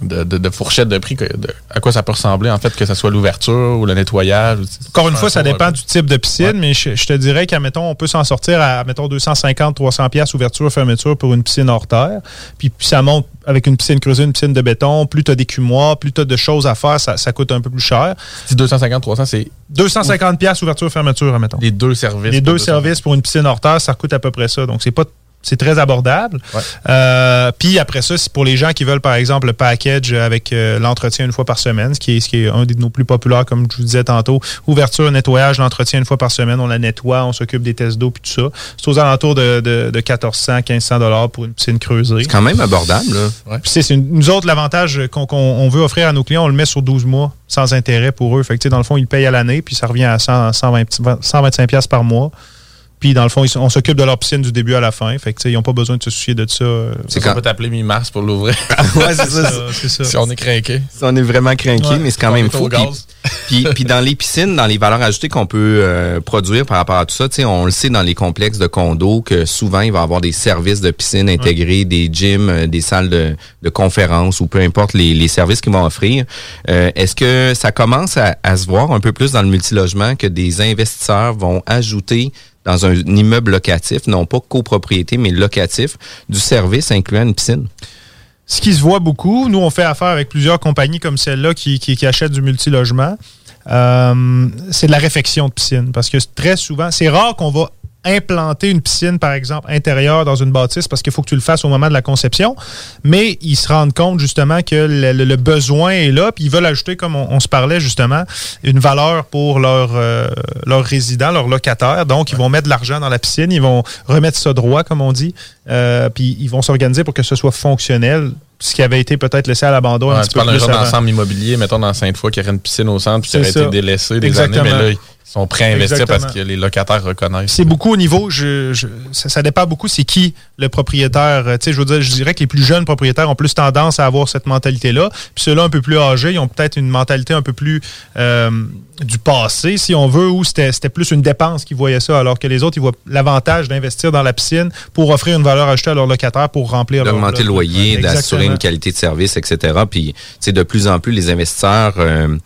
de, de- de fourchette de prix, que- de- à quoi ça peut ressembler en fait, que ce soit l'ouverture ou le nettoyage? Encore une fois, ça peu. dépend du type de piscine, mais je, je te dirais qu'à mettons, on peut s'en sortir à mettons 250, 300 pièces ouverture, fermeture pour une piscine hors terre. Puis, puis ça monte avec une piscine creusée, une piscine de béton. Plus tu as des cumoirs, plus tu as de choses à faire, ça, ça coûte un peu plus cher. Si 250, 300, c'est 250 pièces ouverture, fermeture, admettons. les deux services. Les deux 200. services pour une piscine hors terre, ça coûte à peu près ça. Donc, c'est pas c'est très abordable. Ouais. Euh, puis après ça, c'est pour les gens qui veulent, par exemple, le package avec euh, l'entretien une fois par semaine, ce qui, est, ce qui est un de nos plus populaires, comme je vous disais tantôt. Ouverture, nettoyage, l'entretien une fois par semaine, on la nettoie, on s'occupe des tests d'eau, puis tout ça. C'est aux alentours de, de, de 1400, 1500 dollars pour une piscine creusée. C'est quand même abordable, là. C'est, nous autres, l'avantage qu'on, qu'on- on veut offrir à nos clients, on le met sur 12 mois sans intérêt pour eux. Fait que, dans le fond, ils payent à l'année, puis ça revient à 100, 120 125 pièces par mois. Puis dans le fond, ils on s'occupe de leur piscine du début à la fin. Fait que, tu sais, ils n'ont pas besoin de se soucier de ça. euh, C'est qu'on peut t'appeler mi-mars pour l'ouvrir. ouais, c'est ça. c'est ça. si on est craqué. Si on est vraiment craqué, Ouais. mais c'est quand On même fou. Puis, puis, dans les piscines, dans les valeurs ajoutées qu'on peut euh, produire par rapport à tout ça, tu sais, on le sait dans les complexes de condos que souvent il va y avoir des services de piscine intégrés, des gyms, euh, des salles de, de conférences ou peu importe les, les services qu'ils vont offrir. Euh, Est-ce que ça commence à, à se voir un peu plus dans le multilogement que des investisseurs vont ajouter dans un immeuble locatif, non pas copropriété, mais locatif, du service incluant une piscine? Ce qui se voit beaucoup, nous, on fait affaire avec plusieurs compagnies comme celle-là qui, achètent du multilogement. Euh, c'est de la réfection de piscine. Parce que très souvent, c'est rare qu'on va implanter une piscine, par exemple, intérieure dans une bâtisse parce qu'il faut que tu le fasses au moment de la conception. Mais ils se rendent compte justement que le, le- le besoin est là, puis ils veulent ajouter, comme on, on se parlait justement, une valeur pour leurs euh, leurs résidents, leurs locataires. Donc, ils vont mettre de l'argent dans la piscine, ils vont remettre ça droit, comme on dit, euh, puis ils vont s'organiser pour que ce soit fonctionnel, ce qui avait été peut-être laissé à l'abandon Ouais, tu peu parles d'un genre d'ensemble immobilier, mettons dans Sainte-Foy, qui aurait une piscine au centre, puis qui aurait ça. été délaissée des Exactement. années, mais là, ils sont prêts à investir Exactement. parce que les locataires reconnaissent. C'est beaucoup au niveau, je, je- ça, ça dépend beaucoup, c'est qui le propriétaire. Euh, Tu sais, je veux dire, je dirais que les plus jeunes propriétaires ont plus tendance à avoir cette mentalité-là. Puis ceux-là un peu plus âgés, ils ont peut-être une mentalité un peu plus euh, du passé, si on veut, où c'était c'était plus une dépense qu'ils voyaient ça, alors que les autres, ils voient l'avantage d'investir dans la piscine pour offrir une valeur ajoutée à leurs locataires pour remplir leur d'augmenter le loyer, d'assurer une qualité de service, etc. Puis, tu sais, de plus en plus, les investisseurs euh,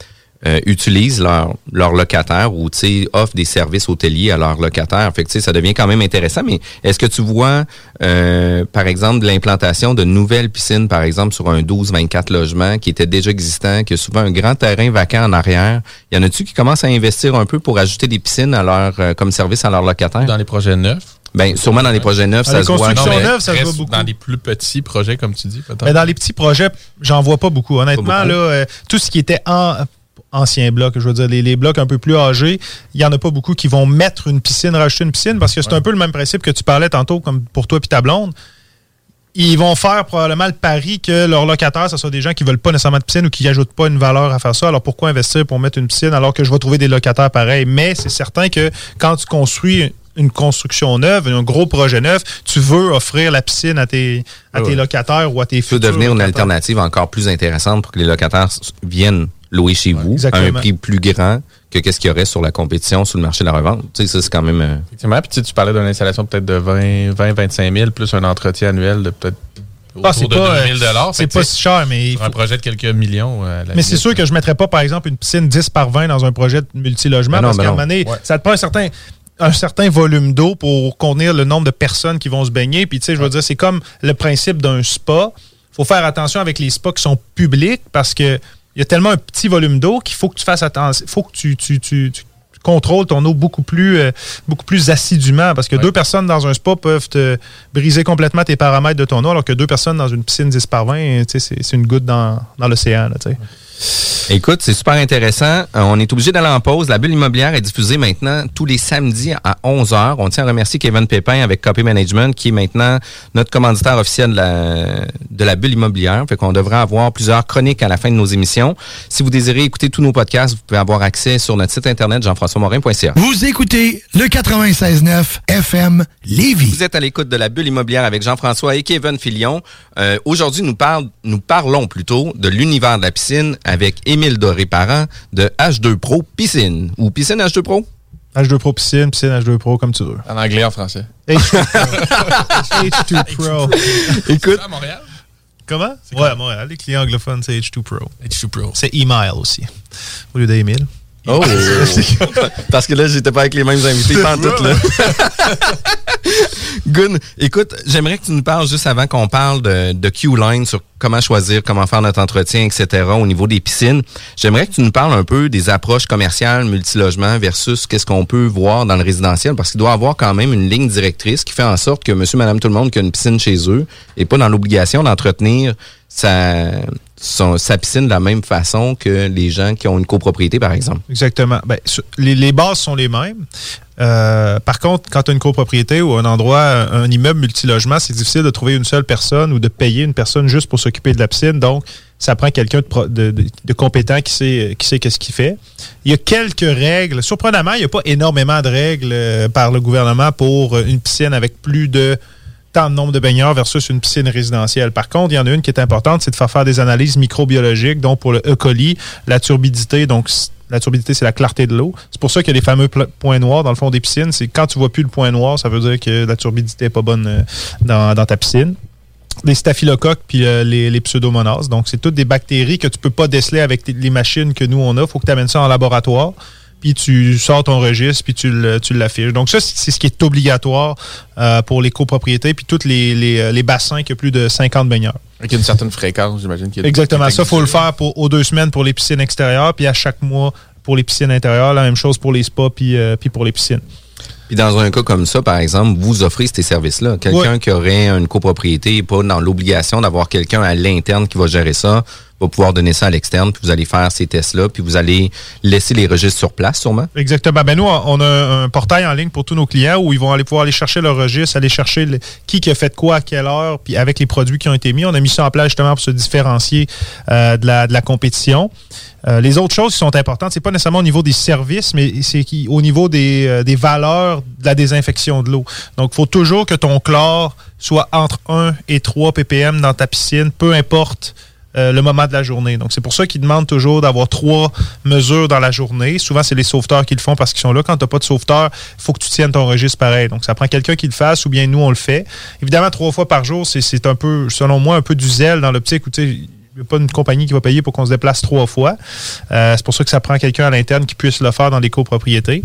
euh, utilisent leurs leurs locataires ou, offrent des services hôteliers à leurs locataires. Fait que, tu sais, ça devient quand même intéressant. Mais est-ce que tu vois, euh, par exemple, de l'implantation de nouvelles piscines, par exemple, sur un 12-24 logements qui étaient déjà existants, qui a souvent un grand terrain vacant en arrière? Y en a-tu qui commencent à investir un peu pour ajouter des piscines à leur, euh, comme service à leurs locataires? Dans les projets neufs? Ben, sûrement dans les projets neufs, Dans ça les se voit. Non, neuves, ça se voit beaucoup. Dans les plus petits projets, comme tu dis, peut-être. Mais dans les petits projets, j'en vois pas beaucoup. Honnêtement, Pas beaucoup. là, euh, tout ce qui était en anciens blocs, je veux dire, les, les blocs un peu plus âgés, il y en a pas beaucoup qui vont mettre une piscine, rajouter une piscine, parce que c'est un peu le même principe que tu parlais tantôt, comme pour toi et ta blonde. Ils vont faire probablement le pari que leurs locataires, ce soit des gens qui veulent pas nécessairement de piscine ou qui n'ajoutent pas une valeur à faire ça. Alors pourquoi investir pour mettre une piscine alors que je vais trouver des locataires pareils? Mais c'est certain que quand tu construis une construction neuve, un gros projet neuf, tu veux offrir la piscine à tes, à tes locataires ou à tes Ça peut futurs devenir une alternative encore plus intéressante pour que les locataires viennent louer chez vous à un prix plus grand que qu'est-ce qu'il y aurait sur la compétition sur le marché de la revente. Tu sais, ça, c'est quand même... euh, Effectivement. Puis tu sais, tu parlais d'une installation peut-être de 20, 20, 25 000 plus un entretien annuel de peut-être Ah, c'est pas, 2 000 euh, c'est pas si cher, mais un projet de quelques millions. euh, Mais c'est sûr que je ne mettrais pas, par exemple, une piscine 10 par 20 dans un projet de multilogement Ben parce ben qu'à un moment donné, Ouais. ça te prend un certain, un certain volume d'eau pour contenir le nombre de personnes qui vont se baigner. Puis, tu sais, je veux dire, c'est comme le principe d'un spa. Il faut faire attention avec les spas qui sont publics parce que il y a tellement un petit volume d'eau qu'il faut que tu fasses attention. Il faut que tu, tu, tu- tu contrôles ton eau beaucoup plus, euh, beaucoup plus assidûment parce que deux personnes dans un spa peuvent te briser complètement tes paramètres de ton eau alors que deux personnes dans une piscine 10 par 20, tu sais, c'est c'est une goutte dans, dans l'océan. Écoute, c'est super intéressant. Euh, on est obligé d'aller en pause. La bulle immobilière est diffusée maintenant tous les samedis à 11h. On tient à remercier Kevin Pépin avec Copy Management, qui est maintenant notre commanditaire officiel de la, de la bulle immobilière. Fait qu'on devrait avoir plusieurs chroniques à la fin de nos émissions. Si vous désirez écouter tous nos podcasts, vous pouvez avoir accès sur notre site internet jean-françois-morin.ca. Vous écoutez le 96.9 FM Lévis. Vous êtes à l'écoute de la bulle immobilière avec Jean-François et Kevin Filion. Euh, Aujourd'hui, nous, parle, nous parlons plutôt de l'univers de la piscine avec Émile Doré-Parent de H2 Pro Piscine. Ou Piscine H2 Pro? H2 Pro piscine, piscine H2 Pro comme tu veux. En anglais, en français. H2 Pro. Écoute. à Montréal? Comment? Ouais, à Montréal. Les clients anglophones, c'est H2 Pro. H2 Pro. C'est email aussi. Au lieu d'email. Oh! Parce que là, j'étais pas avec les mêmes invités pantoute, là. Gun, écoute, j'aimerais que tu nous parles juste avant qu'on parle de, de Q-Line sur comment choisir, comment faire notre entretien, etc. au niveau des piscines. J'aimerais que tu nous parles un peu des approches commerciales, multilogement versus qu'est-ce qu'on peut voir dans le résidentiel parce qu'il doit y avoir quand même une ligne directrice qui fait en sorte que monsieur, madame, tout le monde qui a une piscine chez eux n'est pas dans l'obligation d'entretenir sa, son- sa piscine de la même façon que les gens qui ont une copropriété, par exemple. Exactement. Ben, les, les bases sont les mêmes. Euh, par contre, quand tu as une copropriété ou un endroit, un immeuble multilogement, c'est difficile de trouver une seule personne ou de payer une personne juste pour s'occuper de la piscine. Donc, ça prend quelqu'un de- de- de compétent qui sait, qui sait qu'est-ce qu'il fait. Il y a quelques règles. Surprenamment, il n'y a pas énormément de règles euh, par le gouvernement pour euh, une piscine avec plus de tant de nombre de baigneurs versus une piscine résidentielle. Par contre, il y en a une qui est importante, c'est de faire faire des analyses microbiologiques, donc pour le E. coli, la turbidité, donc la turbidité, c'est la clarté de l'eau. C'est pour ça qu'il y a les fameux points noirs dans le fond des piscines. C'est quand tu vois plus le point noir, ça veut dire que la turbidité n'est pas bonne euh, dans, ta piscine. Les staphylocoques puis euh, les, les pseudomonas. Donc, c'est toutes des bactéries que tu peux pas déceler avec les machines que nous, on a. Faut que tu amènes ça en laboratoire puis tu sors ton registre, puis tu l'affiches. Donc ça, c'est ce qui est obligatoire euh, pour les copropriétés, puis tous les, les, euh, les bassins qui ont plus de 50 baigneurs. Avec une certaine fréquence, j'imagine. qu'il y a- Exactement. Ça, faut le faire pour, aux deux semaines pour les piscines extérieures, puis à chaque mois pour les piscines intérieures. La même chose pour les spas, puis, euh, puis pour les piscines. Puis dans un cas comme ça, par exemple, vous offrez ces services-là. Quelqu'un qui aurait une copropriété, pas dans l'obligation d'avoir quelqu'un à l'interne qui va gérer ça, pouvoir donner ça à l'externe, puis vous allez faire ces tests-là, puis vous allez laisser les registres sur place, sûrement. Exactement. Ben nous, on a un portail en ligne pour tous nos clients où ils vont aller pouvoir aller chercher leur registre, aller chercher qui a fait quoi à quelle heure, puis avec les produits qui ont été mis. On a mis ça en place justement pour se différencier euh, de, la, compétition. Euh, les autres choses qui sont importantes, c'est pas nécessairement au niveau des services, mais c'est au niveau des, euh, des valeurs de la désinfection de l'eau. Donc, il faut toujours que ton chlore soit entre 1 et 3 ppm dans ta piscine, peu importe euh, le moment de la journée. Donc, c'est pour ça qu'ils demandent toujours d'avoir trois mesures dans la journée. Souvent, c'est les sauveteurs qui le font parce qu'ils sont là. Quand tu n'as pas de sauveteur, il faut que tu tiennes ton registre pareil. Donc, ça prend quelqu'un qui le fasse ou bien nous, on le fait. Évidemment, trois fois par jour, c'est- un peu, selon moi, un peu du zèle dans l'optique où, tu il n'y a pas une compagnie qui va payer pour qu'on se déplace trois fois. Euh, c'est pour ça que ça prend quelqu'un à l'interne qui puisse le faire dans les copropriétés.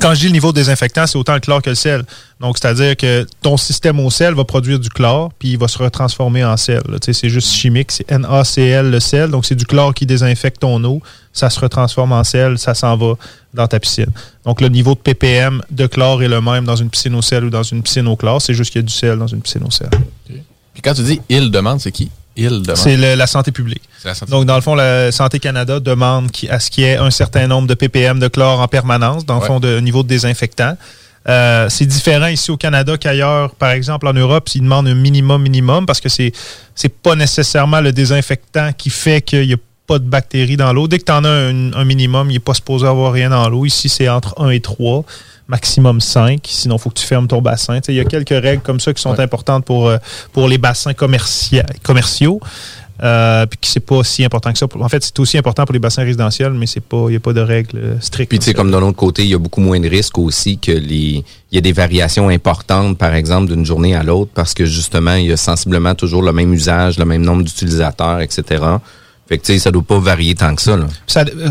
Quand je dis le niveau désinfectant, c'est autant le chlore que le sel. Donc, c'est-à-dire que ton système au sel va produire du chlore, puis il va se retransformer en sel. C'est juste chimique, c'est NaCl le sel. Donc, c'est du chlore qui désinfecte ton eau. Ça se retransforme en sel, ça s'en va dans ta piscine. Donc, le niveau de ppm de chlore est le même dans une piscine au sel ou dans une piscine au chlore. C'est juste qu'il y a du sel dans une piscine au sel. Puis quand tu dis il demande, c'est qui? Demande. C'est la santé publique. C'est la santé Donc, dans le fond, la Santé Canada demande qui- à ce qu'il y ait un certain nombre de ppm de chlore en permanence, dans le Ouais. fond, de niveau de désinfectant. Euh, c'est différent ici au Canada qu'ailleurs. Par exemple, en Europe, ils demandent un minimum, minimum, parce que c'est c'est pas nécessairement le désinfectant qui fait qu'il n'y a pas de bactéries dans l'eau. Dès que tu en as un, un minimum, il n'est pas supposé avoir rien dans l'eau. Ici, c'est entre 1 et 3. Maximum 5. Sinon, il faut que tu fermes ton bassin. Il y a quelques règles comme ça qui sont importantes pour, euh, pour les bassins commerciaux. Euh, puis que c'est pas si important que ça. En fait, c'est aussi important pour les bassins résidentiels, mais c'est pas, il n'y a pas de règles euh, strictes. Puis tu sais, comme de l'autre côté, il y a beaucoup moins de risques aussi que les, il y a des variations importantes, par exemple, d'une journée à l'autre, parce que justement, il y a sensiblement toujours le même usage, le même nombre d'utilisateurs, etc. Fait que, tu sais, ça doit pas varier tant que ça, là.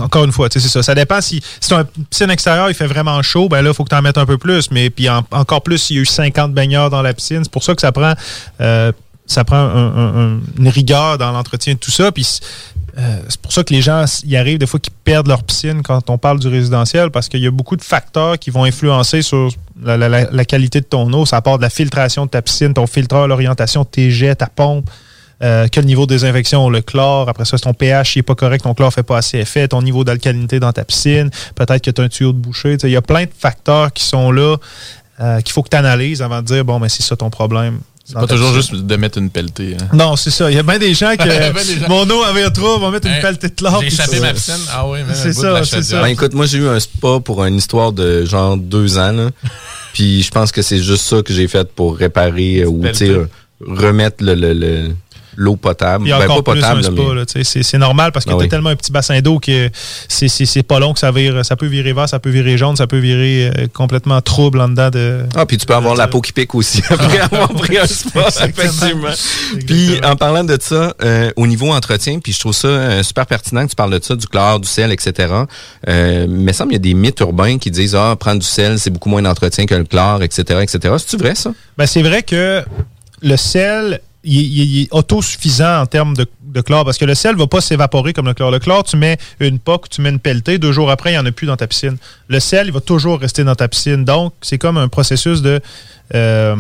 Encore une fois, c'est ça. Ça dépend si, si un piscine extérieure, il fait vraiment chaud, ben là, il faut que tu en mettes un peu plus. Mais puis encore plus s'il y a eu 50 baigneurs dans la piscine. C'est pour ça que ça prend euh, ça prend une rigueur dans l'entretien de tout ça. Puis euh, c'est pour ça que les gens, y arrivent des fois qu'ils perdent leur piscine quand on parle du résidentiel, parce qu'il y a beaucoup de facteurs qui vont influencer sur la, qualité de ton eau. Ça part de la filtration de ta piscine, ton filtreur, l'orientation de tes jets, ta pompe. Euh, quel niveau de désinfection, le chlore, après ça, si ton pH n'est pas correct, ton chlore ne fait pas assez effet, ton niveau d'alcalinité dans ta piscine, peut-être que tu as un tuyau de boucher. Il y a plein de facteurs qui sont là euh, qu'il faut que tu analyses avant de dire, bon, mais c'est ça ton problème. C'est pas toujours juste de mettre une pelletée. Hein. Non, c'est ça. Il y a bien des gens que mon eau avait trop, vont mettre une pelletée de chlore. J'ai échappé ma piscine. Ah oui, mais c'est ça. C'est ça. Ben, écoute, moi, j'ai eu un spa pour une histoire de genre deux ans. Puis je pense que c'est juste ça que j'ai fait pour réparer ou remettre le, le l'eau potable. Il a ben, pas plus potable, c'est normal parce que ah tu as tellement un petit bassin d'eau que c'est pas long que ça vire. Ça peut virer vert, ça peut virer jaune, ça peut virer euh, complètement trouble en dedans de. Ah, puis tu peux avoir la peau qui pique aussi après avoir pris un spa, effectivement. Puis en parlant de ça, euh, au niveau entretien, puis je trouve ça euh, super pertinent que tu parles de ça, du chlore, du sel, etc. Mais semble qu'il y a des mythes urbains qui disent Ah, prendre du sel, c'est beaucoup moins d'entretien que le chlore, etc. etc. C'est-tu vrai ça? Ben, c'est vrai que le sel il, est autosuffisant en termes de, chlore parce que le sel ne va pas s'évaporer comme le chlore. Le chlore, tu mets une poque, tu mets une pelletée, deux jours après, il n'y en a plus dans ta piscine. Le sel, il va toujours rester dans ta piscine. Donc, c'est comme un processus de. Euh,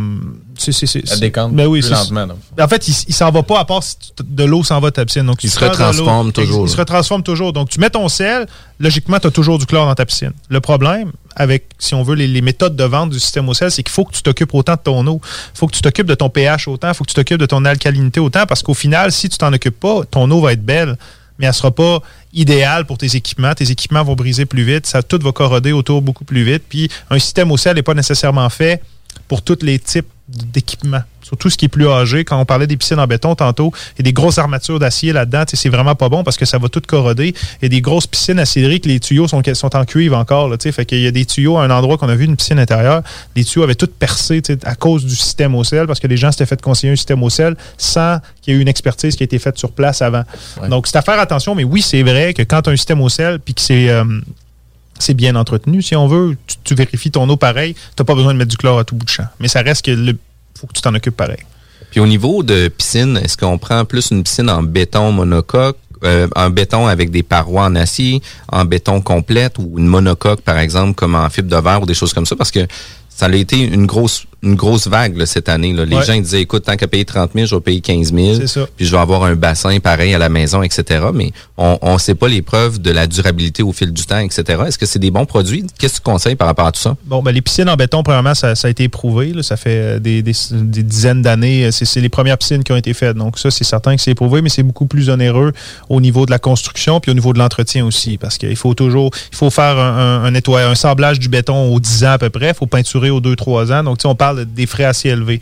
ça décante ben oui, plus lentement. En fait, il, ne s'en va pas à part si de l'eau s'en va de ta piscine. Donc, il se retransforme toujours. Il, se retransforme toujours. Donc, tu mets ton sel, logiquement, tu as toujours du chlore dans ta piscine. Le problème, avec, si on veut, les, méthodes de vente du système sel, c'est qu'il faut que tu t'occupes autant de ton eau. Il faut que tu t'occupes de ton pH autant. Il faut que tu t'occupes de ton alcalinité autant. Parce qu'au final, si tu t'en occupes pas, ton eau va être belle, mais elle sera pas idéale pour tes équipements. Tes équipements vont briser plus vite. Ça, tout va corroder autour beaucoup plus vite. Puis, un système sel n'est pas nécessairement fait pour tous les types d'équipements. Surtout ce qui est plus âgé. Quand on parlait des piscines en béton tantôt, il y a des grosses armatures d'acier là-dedans. C'est vraiment pas bon parce que ça va tout corroder. Il y a des grosses piscines que les tuyaux sont, sont en cuivre encore. Là, fait qu'il y a des tuyaux à un endroit qu'on a vu une piscine intérieure. Les tuyaux avaient tout percé à cause du système au sel parce que les gens s'étaient fait conseiller un système au sel sans qu'il y ait eu une expertise qui a été faite sur place avant. Donc, c'est à faire attention. Mais oui, c'est vrai que quand tu as un système au sel puis que c'est... Euh, c'est bien entretenu, si on veut. Tu, vérifies ton eau pareil. Tu n'as pas besoin de mettre du chlore à tout bout de champ. Mais ça reste que le faut que tu t'en occupes pareil. Puis au niveau de piscine, est-ce qu'on prend plus une piscine en béton monocoque, euh, en béton avec des parois en acier, en béton complète ou une monocoque, par exemple, comme en fibre de verre ou des choses comme ça? Parce que ça a été une grosse une grosse vague cette année. Là. Les gens disaient, écoute, tant qu'à payer 30 000, je vais payer 15 000. Puis je vais avoir un bassin pareil à la maison, etc. Mais on ne sait pas les preuves de la durabilité au fil du temps, etc. Est-ce que c'est des bons produits? Qu'est-ce que tu conseilles par rapport à tout ça? Bon, ben, les piscines en béton, premièrement, ça, a été éprouvé. Là. Ça fait euh, des, dizaines d'années. C'est les premières piscines qui ont été faites. Donc ça, c'est certain que c'est éprouvé, mais c'est beaucoup plus onéreux au niveau de la construction puis au niveau de l'entretien aussi. Parce qu'il faut toujours, il faut faire un, un, un sablage du béton aux 10 ans à peu près. Il faut peinturer aux 2-3 ans. Donc, on parle des frais assez élevés.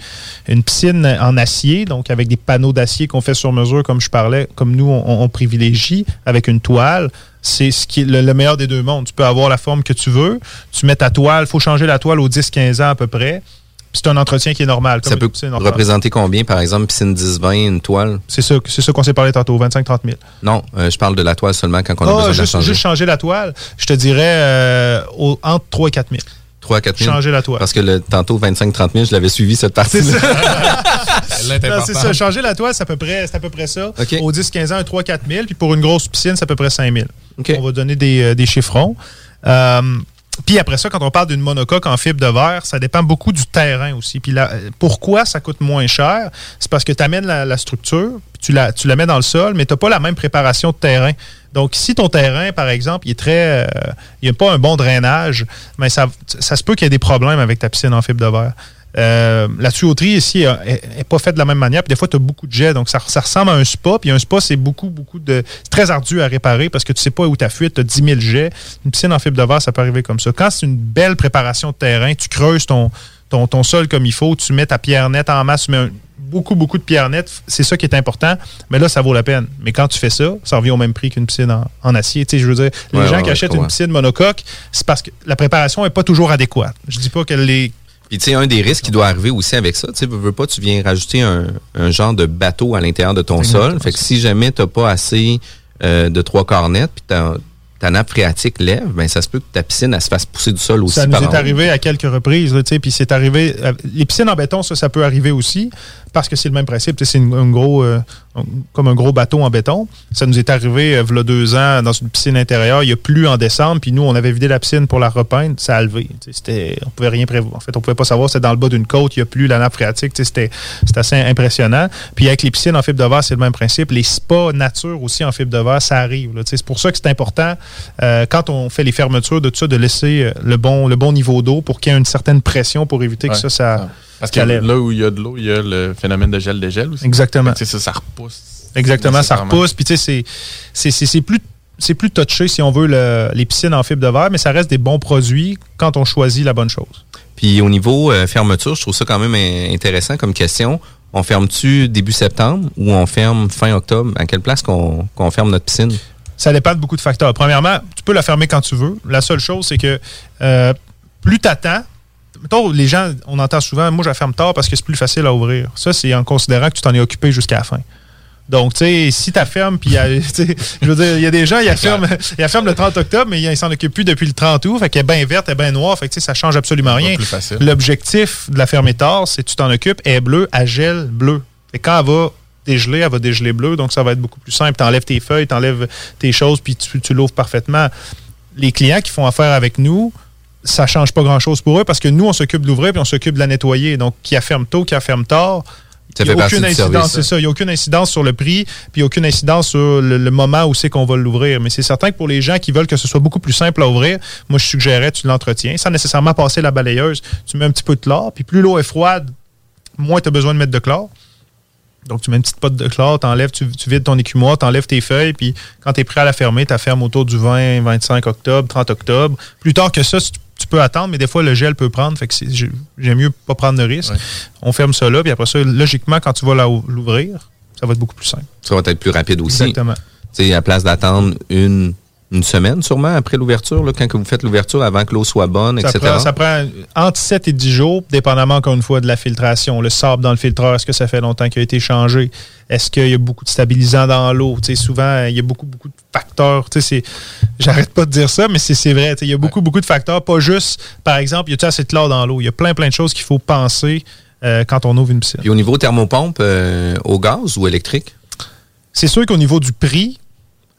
Une piscine en acier, donc avec des panneaux d'acier qu'on fait sur mesure, comme je parlais, comme nous, on, privilégie, avec une toile, c'est ce qui est le, meilleur des deux mondes. Tu peux avoir la forme que tu veux. Tu mets ta toile, il faut changer la toile aux 10-15 ans à peu près. C'est un entretien qui est normal. ça peut représenter combien, par exemple, piscine 10-20, une toile? C'est ça, c'est ça qu'on s'est parlé tantôt, 25-30 000. Non, euh, je parle de la toile seulement quand on a ah, besoin de la changer. Juste changer la toile, je te dirais euh, entre 3 et 4 000. 3 4 000. Changer la toile. Parce que le, tantôt, 25-30 000, je l'avais suivi cette partie. C'est ça. c'est ça. Changer la toile, c'est à peu près, à peu près ça. Au 10-15 ans, un 3-4 000. Puis pour une grosse piscine, c'est à peu près 5 000. On va donner des, euh, des chiffrons. Euh, puis après ça, quand on parle d'une monocoque en fibre de verre, ça dépend beaucoup du terrain aussi. Puis là, pourquoi ça coûte moins cher? C'est parce que tu amènes la, structure, tu la, tu la mets dans le sol, mais tu n'as pas la même préparation de terrain. Donc, si ton terrain, par exemple, il est très. Euh, il n'y a pas un bon drainage, mais ça, se peut qu'il y ait des problèmes avec ta piscine en fibre de verre. Euh, la tuyauterie ici n'est pas faite de la même manière. Puis des fois, tu as beaucoup de jets. Donc, ça, ressemble à un spa. Puis un spa, c'est beaucoup, beaucoup de. Très ardu à réparer parce que tu sais pas où ta fuite. Tu as 10 000 jets. Une piscine en fibre de verre, ça peut arriver comme ça. Quand c'est une belle préparation de terrain, tu creuses ton, ton, ton sol comme il faut, tu mets ta pierre nette en masse, tu mets beaucoup, beaucoup de pierres nettes. C'est ça qui est important. Mais là, ça vaut la peine. Mais quand tu fais ça, ça revient au même prix qu'une piscine en, acier. Tu sais, je veux dire, les gens qui achètent une piscine monocoque, c'est parce que la préparation n'est pas toujours adéquate. Je dis pas qu'elle est puis, tu sais, un des risques qui doit arriver aussi avec ça, tu sais, veux pas, tu viens rajouter un, genre de bateau à l'intérieur de ton sol. Fait que si jamais tu n'as pas assez euh, de trois quarts nets, puis ta nappe phréatique lève, ben ça se peut que ta piscine elle se fasse pousser du sol aussi. Ça nous est arrivé à quelques reprises, puis c'est arrivé. Euh, les piscines en béton, ça, ça peut arriver aussi parce que c'est le même principe. C'est un gros, euh, comme un gros bateau en béton. Ça nous est arrivé, il y a deux ans, dans une piscine intérieure. Il n'y a plus en décembre. Puis nous, on avait vidé la piscine pour la repeindre. Ça a levé. C'était, on pouvait rien prévoir. En fait, on pouvait pas savoir. C'était dans le bas d'une côte. Il n'y a plus la nappe phréatique. C'était, assez impressionnant. Puis avec les piscines en fibre de verre, c'est le même principe. Les spas nature aussi en fibre de verre, ça arrive. C'est pour ça que c'est important, euh, quand on fait les fermetures de tout ça, de laisser euh, le bon, le bon niveau d'eau pour qu'il y ait une certaine pression pour éviter que ça, ça parce que là où il y a de l'eau, il y a le phénomène de gel-dégel aussi. Exactement. Ça, ça repousse. Exactement, ça repousse. Puis tu sais, c'est plus c'est plus touché, si on veut, les piscines en fibre de verre, mais ça reste des bons produits quand on choisit la bonne chose. Puis au niveau euh, fermeture, je trouve ça quand même intéressant comme question. On ferme-tu début septembre ou on ferme fin octobre? À quelle place qu'on ferme notre piscine? Ça dépend de beaucoup de facteurs. Premièrement, tu peux la fermer quand tu veux. La seule chose, c'est que euh, plus tu attends, les gens, on entend souvent, moi, je la ferme tard parce que c'est plus facile à ouvrir. Ça, c'est en considérant que tu t'en es occupé jusqu'à la fin. Donc, tu sais, si tu fermes, puis je veux dire, il y a des gens, ils ferment, le 30 octobre, mais ils s'en occupent plus depuis le 30 août. Fait qu'elle est bien verte, elle est bien noire. Fait que, ça change absolument rien. L'objectif de la fermer tard, c'est que tu t'en occupes, elle est bleue, elle gèle bleu. Et quand elle va dégeler, elle va dégeler bleu. Donc, ça va être beaucoup plus simple. Tu enlèves tes feuilles, tu enlèves tes choses, puis tu, tu l'ouvres parfaitement. Les clients qui font affaire avec nous, ça change pas grand-chose pour eux parce que nous, on s'occupe de l'ouvrir puis on s'occupe de la nettoyer. Donc, qui ferme tôt, qui ferme tard, il n'y a aucune incidence, c'est ça. Il n'y a aucune incidence sur le prix, puis aucune incidence sur le, moment où c'est qu'on va l'ouvrir. Mais c'est certain que pour les gens qui veulent que ce soit beaucoup plus simple à ouvrir, moi, je suggérerais tu l'entretiens sans nécessairement passer la balayeuse. Tu mets un petit peu de chlore, puis plus l'eau est froide, moins tu as besoin de mettre de chlore. Donc, tu mets une petite pote de chlore, t'enlèves, tu, tu vides ton écumoire, tu enlèves tes feuilles, puis quand tu es prêt à la fermer, tu la fermes autour du 20, 25 octobre, 30 octobre. Plus tard que ça, tu tu peux attendre, mais des fois, le gel peut prendre. Fait que j'aime mieux pas prendre de risque. On ferme ça là, puis après ça, logiquement, quand tu vas l'ouvrir, ça va être beaucoup plus simple. Ça va être plus rapide aussi. Exactement. Tu sais, à place d'attendre une, une semaine sûrement après l'ouverture, quand vous faites l'ouverture, avant que l'eau soit bonne, ça etc. Prend, ça prend entre 7 et 10 jours, dépendamment encore une fois de la filtration. Le sable dans le filtreur, est-ce que ça fait longtemps qu'il a été changé? Est-ce qu'il y a beaucoup de stabilisants dans l'eau? Souvent, il y a beaucoup, beaucoup de facteurs. J'arrête pas de dire ça, mais c'est vrai. Il y a beaucoup, beaucoup de facteurs. Pas juste, par exemple, il y a assez de chlore dans l'eau? Il y a plein, plein de choses qu'il faut penser euh, quand on ouvre une piscine. Et au niveau thermopompe, euh, au gaz ou électrique? C'est sûr qu'au niveau du prix,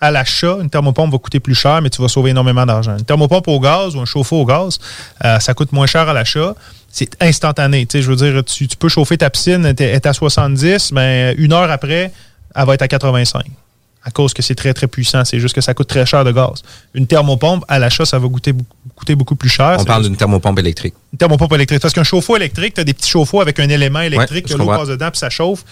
à l'achat, une thermopompe va coûter plus cher, mais tu vas sauver énormément d'argent. Une thermopompe au gaz ou un chauffe-eau au gaz, euh, ça coûte moins cher à l'achat. C'est instantané. je veux dire, tu, peux chauffer ta piscine, elle est à 70, mais une heure après, elle va être à 85 à cause que c'est très, très puissant. C'est juste que ça coûte très cher de gaz. Une thermopompe, à l'achat, ça va coûter, coûter beaucoup plus cher. On parle d'une thermopompe électrique. Une thermopompe électrique. Parce qu'un chauffe-eau électrique, tu as des petits chauffe-eau avec un élément électrique, que l'eau passe dedans, puis ça chauffe.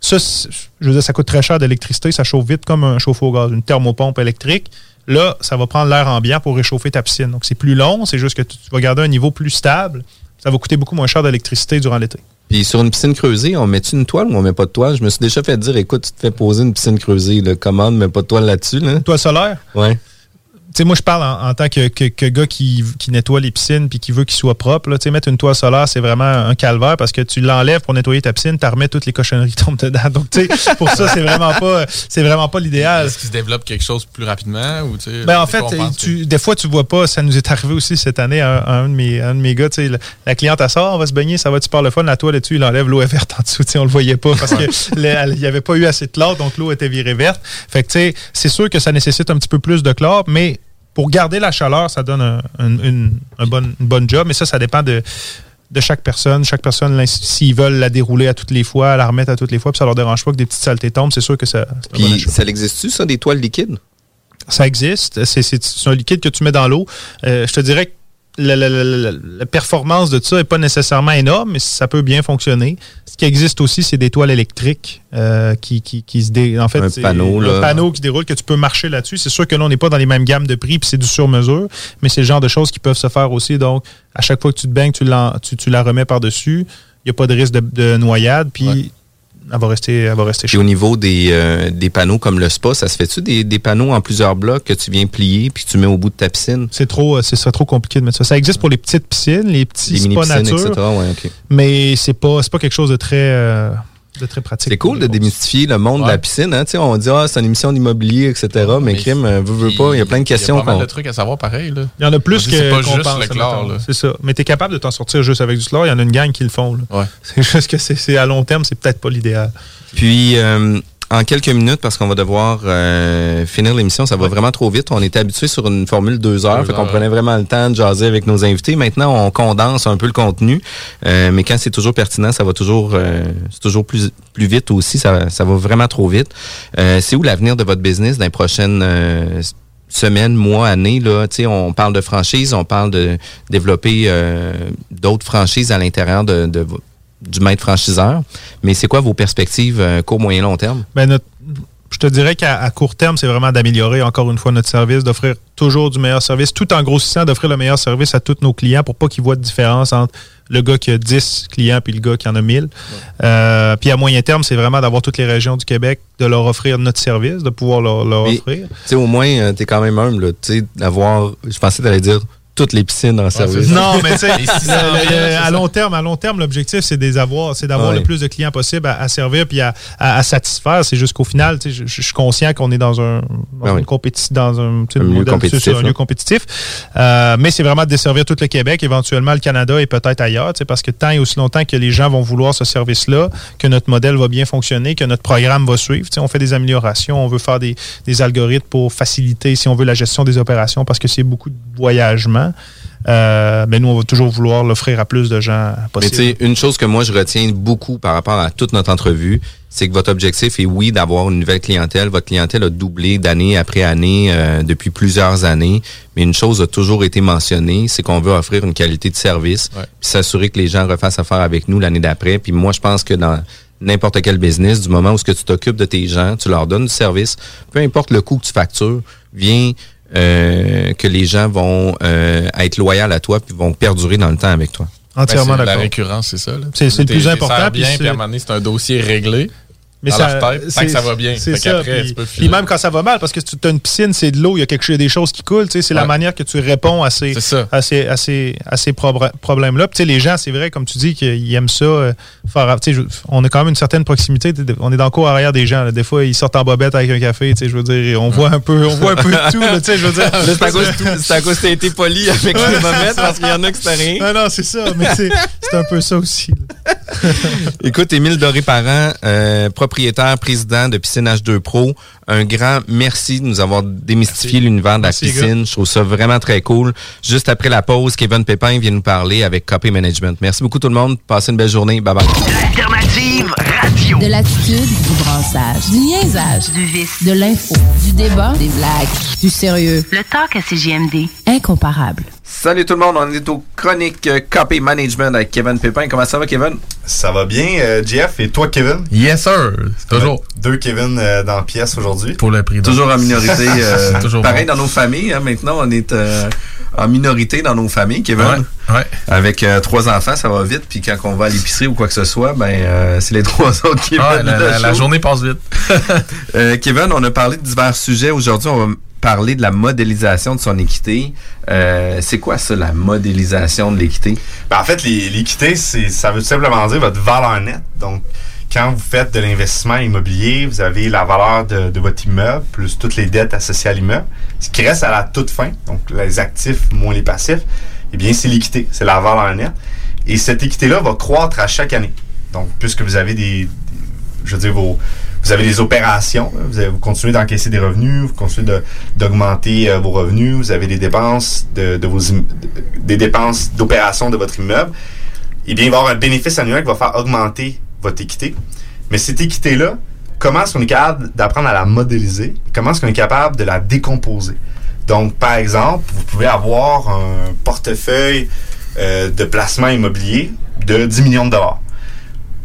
Ça, je veux dire, ça coûte très cher d'électricité, ça chauffe vite comme un chauffe-eau au gaz, une thermopompe électrique. Là, ça va prendre l'air ambiant pour réchauffer ta piscine. Donc, c'est plus long, c'est juste que tu vas garder un niveau plus stable. Ça va coûter beaucoup moins cher d'électricité durant l'été. Puis sur une piscine creusée, on met une toile ou on met pas de toile? Je me suis déjà fait dire, écoute, tu te fais poser une piscine creusée, le commande, mais pas de toile là-dessus. Là. Toile solaire? Ouais sais, moi, je parle en, tant que, que, gars qui, qui, nettoie les piscines puis qui veut qu'il soit propre. Là, mettre une toile solaire, c'est vraiment un calvaire parce que tu l'enlèves pour nettoyer ta piscine, tu remets toutes les cochonneries qui tombent dedans. Donc, tu sais, pour ça, c'est vraiment pas, c'est vraiment pas l'idéal. Est-ce qu'il se développe quelque chose plus rapidement ou tu ben, en fait, tu, des fois, tu vois pas. Ça nous est arrivé aussi cette année à un, de mes, un de mes gars. La, la cliente, elle sort, on va se baigner, ça va tu par le fun. La toile dessus, il enlève l'eau est verte en dessous. On le voyait pas parce qu'il n'y avait pas eu assez de chlore, donc l'eau était virée verte. Fait que, tu sais, c'est sûr que ça nécessite un petit peu plus de chlore, mais pour garder la chaleur, ça donne un, une, bonne job, mais ça, ça dépend de, de chaque personne. Chaque personne, s'ils veulent la dérouler à toutes les fois, la remettre à toutes les fois, puis ça leur dérange pas que des petites saletés tombent, c'est sûr que ça. Puis ça existe-tu, ça, des toiles liquides? Ça existe. C'est un liquide que tu mets dans l'eau. Euh, je te dirais que la, la- la- la- la performance de ça n'est pas nécessairement énorme, mais ça peut bien fonctionner. Ce qui existe aussi, c'est des toiles électriques euh, qui, qui, qui se dé... En fait, Un panneau, un là. panneau qui se déroule, que tu peux marcher là-dessus. C'est sûr que là, on n'est pas dans les mêmes gammes de prix, puis c'est du sur-mesure, mais c'est le genre de choses qui peuvent se faire aussi. Donc, à chaque fois que tu te baignes, tu, l'en- tu, tu la remets par-dessus. Il n'y a pas de risque de, de noyade, puis elle va rester, elle va rester Puis au niveau des, euh, des panneaux comme le spa, ça se fait-tu des, des panneaux en plusieurs blocs que tu viens plier puis que tu mets au bout de ta piscine? C'est trop, euh, c'est ça, trop compliqué de mettre ça. Ça existe pour les petites piscines, les petits Les spas nature, etc. Ouais, mais c'est pas, c'est pas quelque chose de très, euh, de très pratique. C'est cool de démystifier le monde de la piscine. Hein? On dit, ah, c'est une émission d'immobilier, etc. mais crime, veut, veut pas, il y a plein de questions. Il y a pas mal de trucs à savoir pareil. Là. Il y en a plus que C'est pas qu'on juste pense, le chlore. C'est ça. Mais tu es capable de t'en sortir juste avec du chlore. Il y en a une gang qui le font. Ouais. C'est juste que c'est c'est à long terme, c'est peut-être pas l'idéal. Puis, euh, en quelques minutes, parce qu'on va devoir euh, finir l'émission, ça va vraiment trop vite. On était habitué sur une formule deux heures, Deux fait qu'on prenait vraiment le temps de jaser avec nos invités. Maintenant, on condense un peu le contenu, euh, mais quand c'est toujours pertinent, ça va toujours, euh, c'est toujours plus plus vite aussi. Ça, ça va vraiment trop vite. Euh, c'est où l'avenir de votre business dans les prochaines euh, semaines, mois, années là, tu sais, on parle de franchise, on parle de développer euh, d'autres franchises à l'intérieur de, de du maître franchiseur. Mais c'est quoi vos perspectives euh, court, moyen, long terme? Ben, notre- je te dirais qu'à court terme, c'est vraiment d'améliorer encore une fois notre service, d'offrir toujours du meilleur service, tout en grossissant, d'offrir le meilleur service à tous nos clients pour pas qu'ils voient de différence entre le gars qui a 10 clients puis le gars qui en a 1000. Euh, puis à moyen terme, c'est vraiment d'avoir toutes les régions du Québec, de leur offrir notre service, de pouvoir leur, leur offrir. Tu sais, au moins, euh, t'es quand même humble, tu sais, d'avoir, je pensais t'allais dire toutes les piscines en service. Non, mais tu sais, Et 600 le- le- 000, c'est à long terme, à long terme, l'objectif, c'est des avoir, c'est d'avoir Ouais. le plus de clients possible à, à servir puis à, à- à satisfaire. C'est juste qu'au final, je, je suis conscient qu'on est dans un, dans oui. une compétition, un, Un compétitif, un lieu compétitif. Euh, mais c'est vraiment de desservir tout le Québec, éventuellement le Canada et peut-être ailleurs, parce que tant et aussi longtemps que les gens vont vouloir ce service-là, que notre modèle va bien fonctionner, que notre programme va suivre. On fait des améliorations, on veut faire des, des algorithmes pour faciliter, si on veut, la gestion des opérations parce que c'est beaucoup de voyagement. Euh, ben nous, on va toujours vouloir l'offrir à plus de gens Mais possible. tu sais, une chose que moi je retiens beaucoup par rapport à toute notre entrevue, c'est que votre objectif est oui d'avoir une nouvelle clientèle. Votre clientèle a doublé d'année après année euh, depuis plusieurs années. Mais une chose a toujours été mentionnée, c'est qu'on veut offrir une qualité de service, Ouais. puis s'assurer que les gens refassent affaire avec nous l'année d'après. Puis moi, je pense que dans n'importe quel business, du moment où ce que tu t'occupes de tes gens, tu leur donnes du service, peu importe le coût que tu factures, vient euh, que les gens vont euh, être loyaux à toi puis vont perdurer dans le temps avec toi. Entièrement Ben, La récurrence, c'est ça. là. C'est- c'est le plus important, bien, c'est- puis à un moment donné, c'est un dossier réglé. Mais dans ça, leur tête, tant que ça va bien. C'est ça. Puis, tu peux puis filer. même quand ça va mal, parce que tu as une piscine, c'est de l'eau, il y a quelque chose, des choses qui coulent. tu C'est la manière que tu réponds à ces, C'est à ces, à ces, à ces problèmes-là. Tu les gens, c'est vrai, comme tu dis, qu'ils aiment ça. euh, faire, tu je- on a quand même une certaine proximité. tu On est dans le cours arrière des gens. là. Des fois, ils sortent en bobette avec un café. tu Je veux dire, on voit un peu, on voit un peu de tout. tu Je veux dire, c'est à cause, c'est que t'as été poli avec les c'est ça. parce qu'il y en a qui c'était rien. Non, non, c'est ça. Mais c'est c'est un peu ça aussi. Écoute, Émile Doré-Parent, euh, propriétaire, président de Piscine H2 Pro, un grand merci de nous avoir démystifié l'univers de la Merci, piscine. Je trouve ça vraiment très cool. Juste après la pause, Kevin Pépin vient nous parler avec Copy Management. Merci beaucoup tout le monde. Passez une belle journée. Bye bye. L'alternative. De l'attitude, du brassage, du niaisage, Du vice. de l'info, du débat, des blagues, du sérieux. Le talk à CGMD. Incomparable. Salut tout le monde, on est au chronique euh, Copy Management avec Kevin Pépin. Comment ça va, Kevin? Ça va bien, euh, Jeff. Et toi, Kevin? Yes, sir. Toujours. Deux Kevin euh, dans la pièce aujourd'hui. Pour le prix. Toujours en minorité. euh, C'est toujours pareil bon. dans nos familles. hein. maintenant, on est euh, en minorité dans nos familles, Kevin. Ouais, ouais. Avec euh, trois enfants, ça va vite. Puis quand on va à l'épicerie ou quoi que ce soit, ben euh, c'est les trois autres qui Ouais, viennent la, la- la journée passe vite. Euh, Kevin, on a parlé de divers sujets. Aujourd'hui, on va parler de la modélisation de son équité. Euh, c'est quoi ça, la modélisation de l'équité? Ben, en fait, l'équité, c'est, ça veut tout simplement dire votre valeur nette. Donc, quand vous faites de l'investissement immobilier, vous avez la valeur de, votre immeuble plus toutes les dettes associées à l'immeuble. Ce qui reste à la toute fin, donc les actifs moins les passifs, eh bien, c'est l'équité, c'est la valeur nette. Et cette équité-là va croître à chaque année. Donc, puisque vous avez des, je veux dire, vos, vous avez des opérations, vous, continuez d'encaisser des revenus, vous continuez d'augmenter euh, vos revenus, vous avez des dépenses de, vos des dépenses d'opération de votre immeuble, eh bien, il va y avoir un bénéfice annuel qui va faire augmenter votre équité. Mais cette équité-là, comment est-ce qu'on est capable d'apprendre à la modéliser? Comment est-ce qu'on est capable de la décomposer? Donc, par exemple, vous pouvez avoir un portefeuille euh, de placement immobilier de 10 millions de dollars.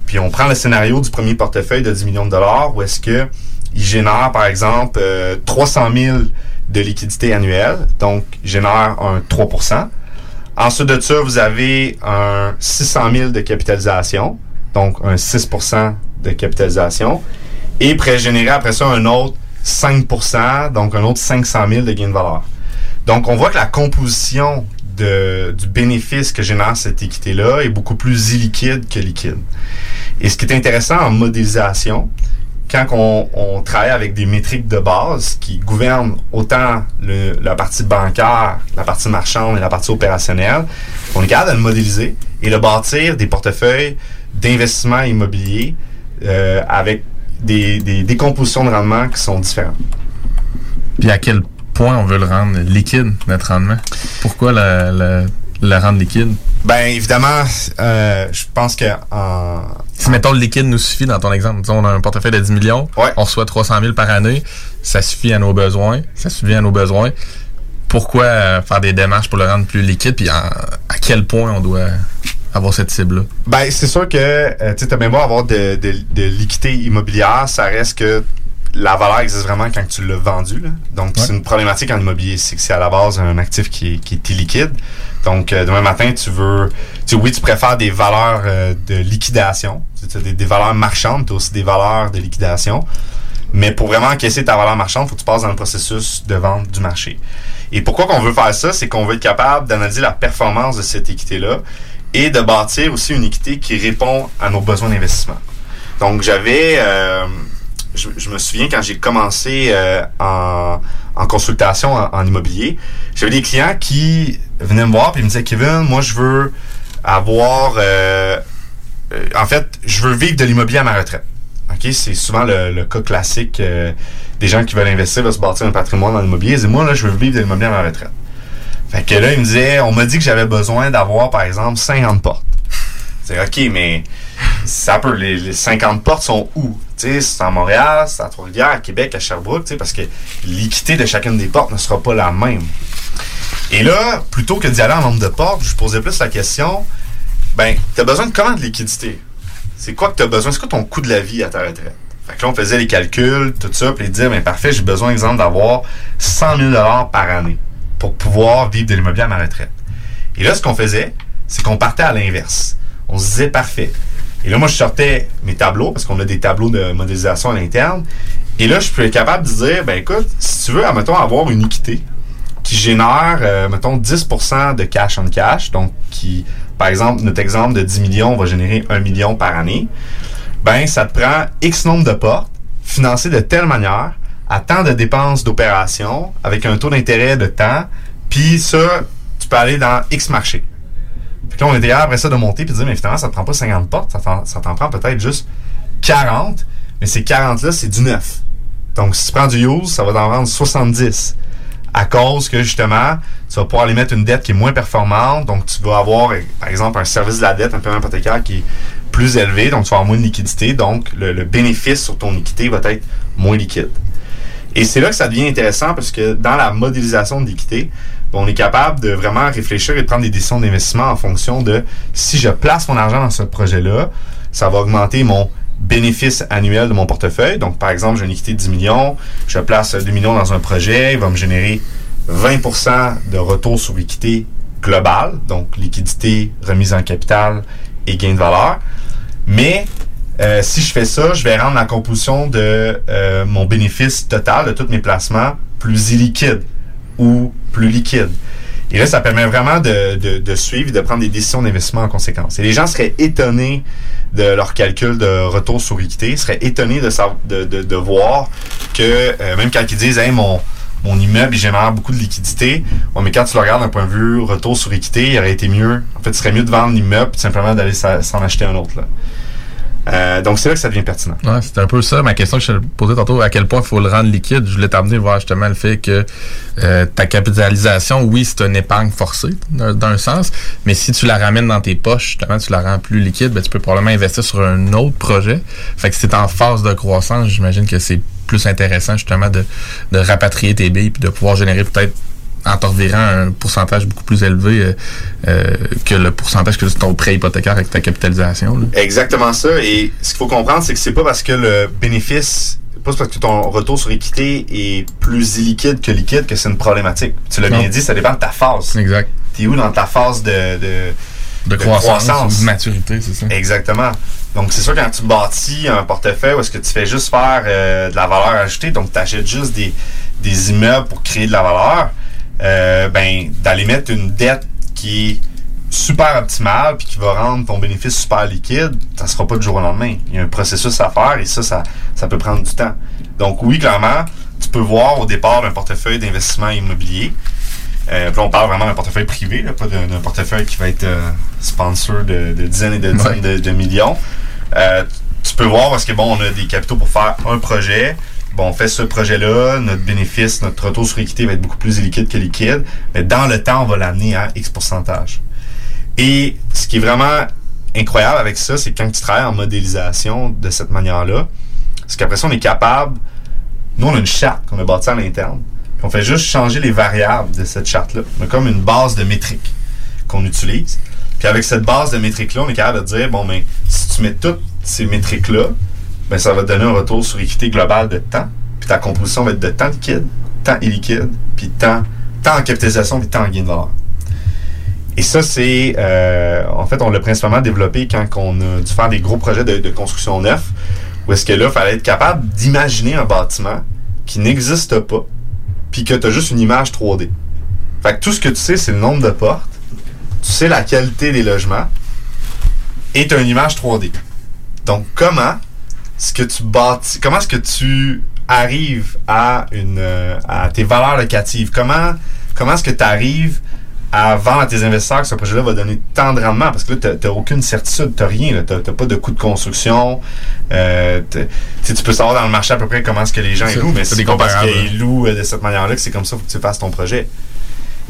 Puis on prend le scénario du premier portefeuille de 10 millions de dollars où est-ce que il génère, par exemple, 300 000 de liquidité annuelle, donc il génère un 3% Ensuite de ça, vous avez un 600 000 de capitalisation, donc un 6% de capitalisation, et pourrait générer après ça un autre 5% donc un autre 500 000 de gain de valeur. Donc, on voit que la composition du bénéfice que génère cette équité-là est beaucoup plus illiquide que liquide. Et ce qui est intéressant en modélisation, quand on, travaille avec des métriques de base qui gouvernent autant la partie bancaire, la partie marchande et la partie opérationnelle, on est capable de le modéliser et de bâtir des portefeuilles d'investissement immobilier euh, avec des, des décompositions de rendement qui sont différentes. Puis à quel point on veut le rendre liquide, notre rendement? Pourquoi le rendre liquide? Ben évidemment, euh, je pense que si mettons le liquide nous suffit dans ton exemple, disons on a un portefeuille de 10 millions, on reçoit 300 000 par année, ça suffit à nos besoins, ça suffit à nos besoins. Pourquoi euh, faire des démarches pour le rendre plus liquide, puis à quel point on doit avoir cette cible-là? Ben c'est sûr que euh, tu as même beau avoir de, de, de liquidité immobilière, ça reste que la valeur existe vraiment quand tu l'as vendu. Là. Donc, c'est une problématique en immobilier. C'est que c'est à la base un actif qui est, qui est illiquide. Donc, euh, demain matin, tu veux... Tu, oui, tu préfères des valeurs euh, de liquidation. Tu as des, des, valeurs marchandes, tu as aussi des valeurs de liquidation. Mais pour vraiment encaisser ta valeur marchande, il faut que tu passes dans le processus de vente du marché. Et pourquoi qu'on veut faire ça? C'est qu'on veut être capable d'analyser la performance de cette équité-là et de bâtir aussi une équité qui répond à nos besoins d'investissement. Donc, j'avais... Euh, je, me souviens quand j'ai commencé euh, en, consultation en, immobilier, j'avais des clients qui venaient me voir et me disaient Kevin, moi je veux avoir euh, en fait, je veux vivre de l'immobilier à ma retraite. C'est souvent le, cas classique des gens qui veulent investir, veulent se bâtir un patrimoine dans l'immobilier. Disent moi là, je veux vivre de l'immobilier à ma retraite. Fait que là, ils me disaient on m'a dit que j'avais besoin d'avoir par exemple 50 portes. C'est OK, mais ça peut les, les 50 portes sont où? C'est à Montréal, c'est à Trois-Rivières, à Québec, à Sherbrooke, parce que l'équité de chacune des portes ne sera pas la même. Et là, plutôt que d'y aller en nombre de portes, je posais plus la question, ben, as besoin de comment de liquidité? C'est quoi que tu as besoin? C'est quoi ton coût de la vie à ta retraite? Fait que là, on faisait les calculs, tout ça, puis dire, ben, parfait, j'ai besoin, exemple, d'avoir 100 000 par année pour pouvoir vivre de l'immobilier à ma retraite. Et là, ce qu'on faisait, c'est qu'on partait à l'inverse. On se disait, parfait, et là, moi, je sortais mes tableaux, parce qu'on a des tableaux de modélisation à l'interne. Et là, je suis capable de dire, ben écoute, si tu veux, mettons, avoir une équité qui génère, euh, mettons, 10% de cash on cash, donc qui, par exemple, notre exemple de 10 millions va générer 1 million par année, ben ça te prend X nombre de portes, financées de telle manière, à tant de dépenses d'opération, avec un taux d'intérêt de temps, puis ça, tu peux aller dans X marché. Puis là, on était après ça de monter puis de dire, mais finalement, ça te prend pas 50 portes, ça t'en prend peut-être juste 40. Mais ces 40-là, c'est du neuf. Donc, si tu prends du use, ça va t'en vendre 70. À cause que, justement, tu vas pouvoir aller mettre une dette qui est moins performante. Donc, tu vas avoir, par exemple, un service de la dette, un paiement hypothécaire qui est plus élevé. Donc, tu vas avoir moins de liquidité. Donc, le, le bénéfice sur ton équité va être moins liquide. Et c'est là que ça devient intéressant parce que dans la modélisation de l'équité, on est capable de vraiment réfléchir et de prendre des décisions d'investissement en fonction de si je place mon argent dans ce projet-là, ça va augmenter mon bénéfice annuel de mon portefeuille. Donc, par exemple, j'ai une équité de 10 millions, je place 2 millions dans un projet, il va me générer 20% de retour sur l'équité globale, donc liquidité, remise en capital et gain de valeur. Mais euh, si je fais ça, je vais rendre la composition de euh, mon bénéfice total de tous mes placements plus illiquide ou plus liquide. Et là, ça permet vraiment de, suivre et de prendre des décisions d'investissement en conséquence. Et les gens seraient étonnés de leur calcul de retour sur équité, seraient étonnés de, voir que euh, même quand ils disent hey, mon, mon immeuble il génère beaucoup de liquidité, mais quand tu le regardes d'un point de vue retour sur équité, il aurait été mieux. En fait, il serait mieux de vendre l'immeuble simplement d'aller s'en acheter un autre. Là. Euh, donc, c'est là que ça devient pertinent. Ouais, c'est un peu ça. Ma question que je te posais tantôt, à quel point il faut le rendre liquide? Je voulais t'amener voir justement le fait que euh, ta capitalisation, oui, c'est une épargne forcée d'un sens, mais si tu la ramènes dans tes poches, justement, tu la rends plus liquide, ben, tu peux probablement investir sur un autre projet. Fait que si c'est en phase de croissance, j'imagine que c'est plus intéressant justement de, de rapatrier tes billes puis de pouvoir générer peut-être en te revirant un pourcentage beaucoup plus élevé euh, euh, que le pourcentage que ton prêt hypothécaire avec ta capitalisation. là. Exactement ça. Et ce qu'il faut comprendre, c'est que c'est pas parce que le bénéfice, pas parce que ton retour sur équité est plus illiquide que liquide que c'est une problématique. Tu l'as bien dit, ça dépend de ta phase. Exact. T'es où dans ta phase de, de, De croissance, de maturité, c'est ça. Exactement. Donc, c'est sûr, quand tu bâtis un portefeuille où est-ce que tu fais juste faire euh, de la valeur ajoutée, donc tu achètes juste des, des immeubles pour créer de la valeur, euh, ben, d'aller mettre une dette qui est super optimale puis qui va rendre ton bénéfice super liquide, ça sera pas du jour au lendemain. Il y a un processus à faire et ça, ça, ça peut prendre du temps. Donc, oui, clairement, tu peux voir au départ d'un portefeuille d'investissement immobilier. Euh, puis on parle vraiment d'un portefeuille privé, là, pas d'un portefeuille qui va être euh, sponsor de, de dizaines et de dizaines de, de millions. Euh, tu peux voir parce que bon, on a des capitaux pour faire un projet. Bon, on fait ce projet-là, notre bénéfice, notre retour sur équité va être beaucoup plus liquide que liquide. Mais dans le temps, on va l'amener à X pourcentage. Et ce qui est vraiment incroyable avec ça, c'est quand tu travailles en modélisation de cette manière-là, c'est qu'après ça, on est capable. Nous, on a une charte qu'on a bâtie à l'interne. On fait juste changer les variables de cette charte-là. On a comme une base de métriques qu'on utilise. Puis avec cette base de métriques-là, on est capable de dire, bon, mais si tu mets toutes ces métriques-là, ben, ça va te donner un retour sur équité globale de temps. Puis ta composition va être de temps liquide, temps illiquide, puis temps, temps en capitalisation, puis temps en gain de valeur. Et ça, c'est... euh, en fait, on l'a principalement développé quand on a dû faire des gros projets de, de construction neuf, où est-ce que là, il fallait être capable d'imaginer un bâtiment qui n'existe pas, puis que tu as juste une image 3D. Fait que tout ce que tu sais, c'est le nombre de portes, tu sais la qualité des logements, et tu as une image 3D. Donc, comment est-ce que tu bâtis, comment est-ce que tu arrives à une euh, à tes valeurs locatives? Comment comment est-ce que tu arrives à vendre à tes investisseurs que ce projet-là va donner tant de rendement? Parce que là, tu n'as aucune certitude, tu n'as rien, tu n'as pas de coût de construction. Euh, tu peux savoir dans le marché à peu près comment est-ce que les gens ils louent, mais c'est pas parce qu'ils louent euh, de cette manière-là que c'est comme ça faut que tu fasses ton projet.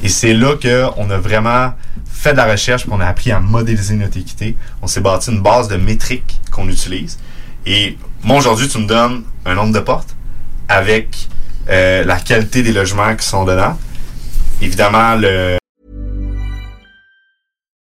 Et c'est là qu'on a vraiment fait de la recherche, puis on a appris à modéliser notre équité. On s'est bâti une base de métriques qu'on utilise. Et moi, aujourd'hui, tu me donnes un nombre de portes avec euh, la qualité des logements qui sont dedans. Évidemment, le,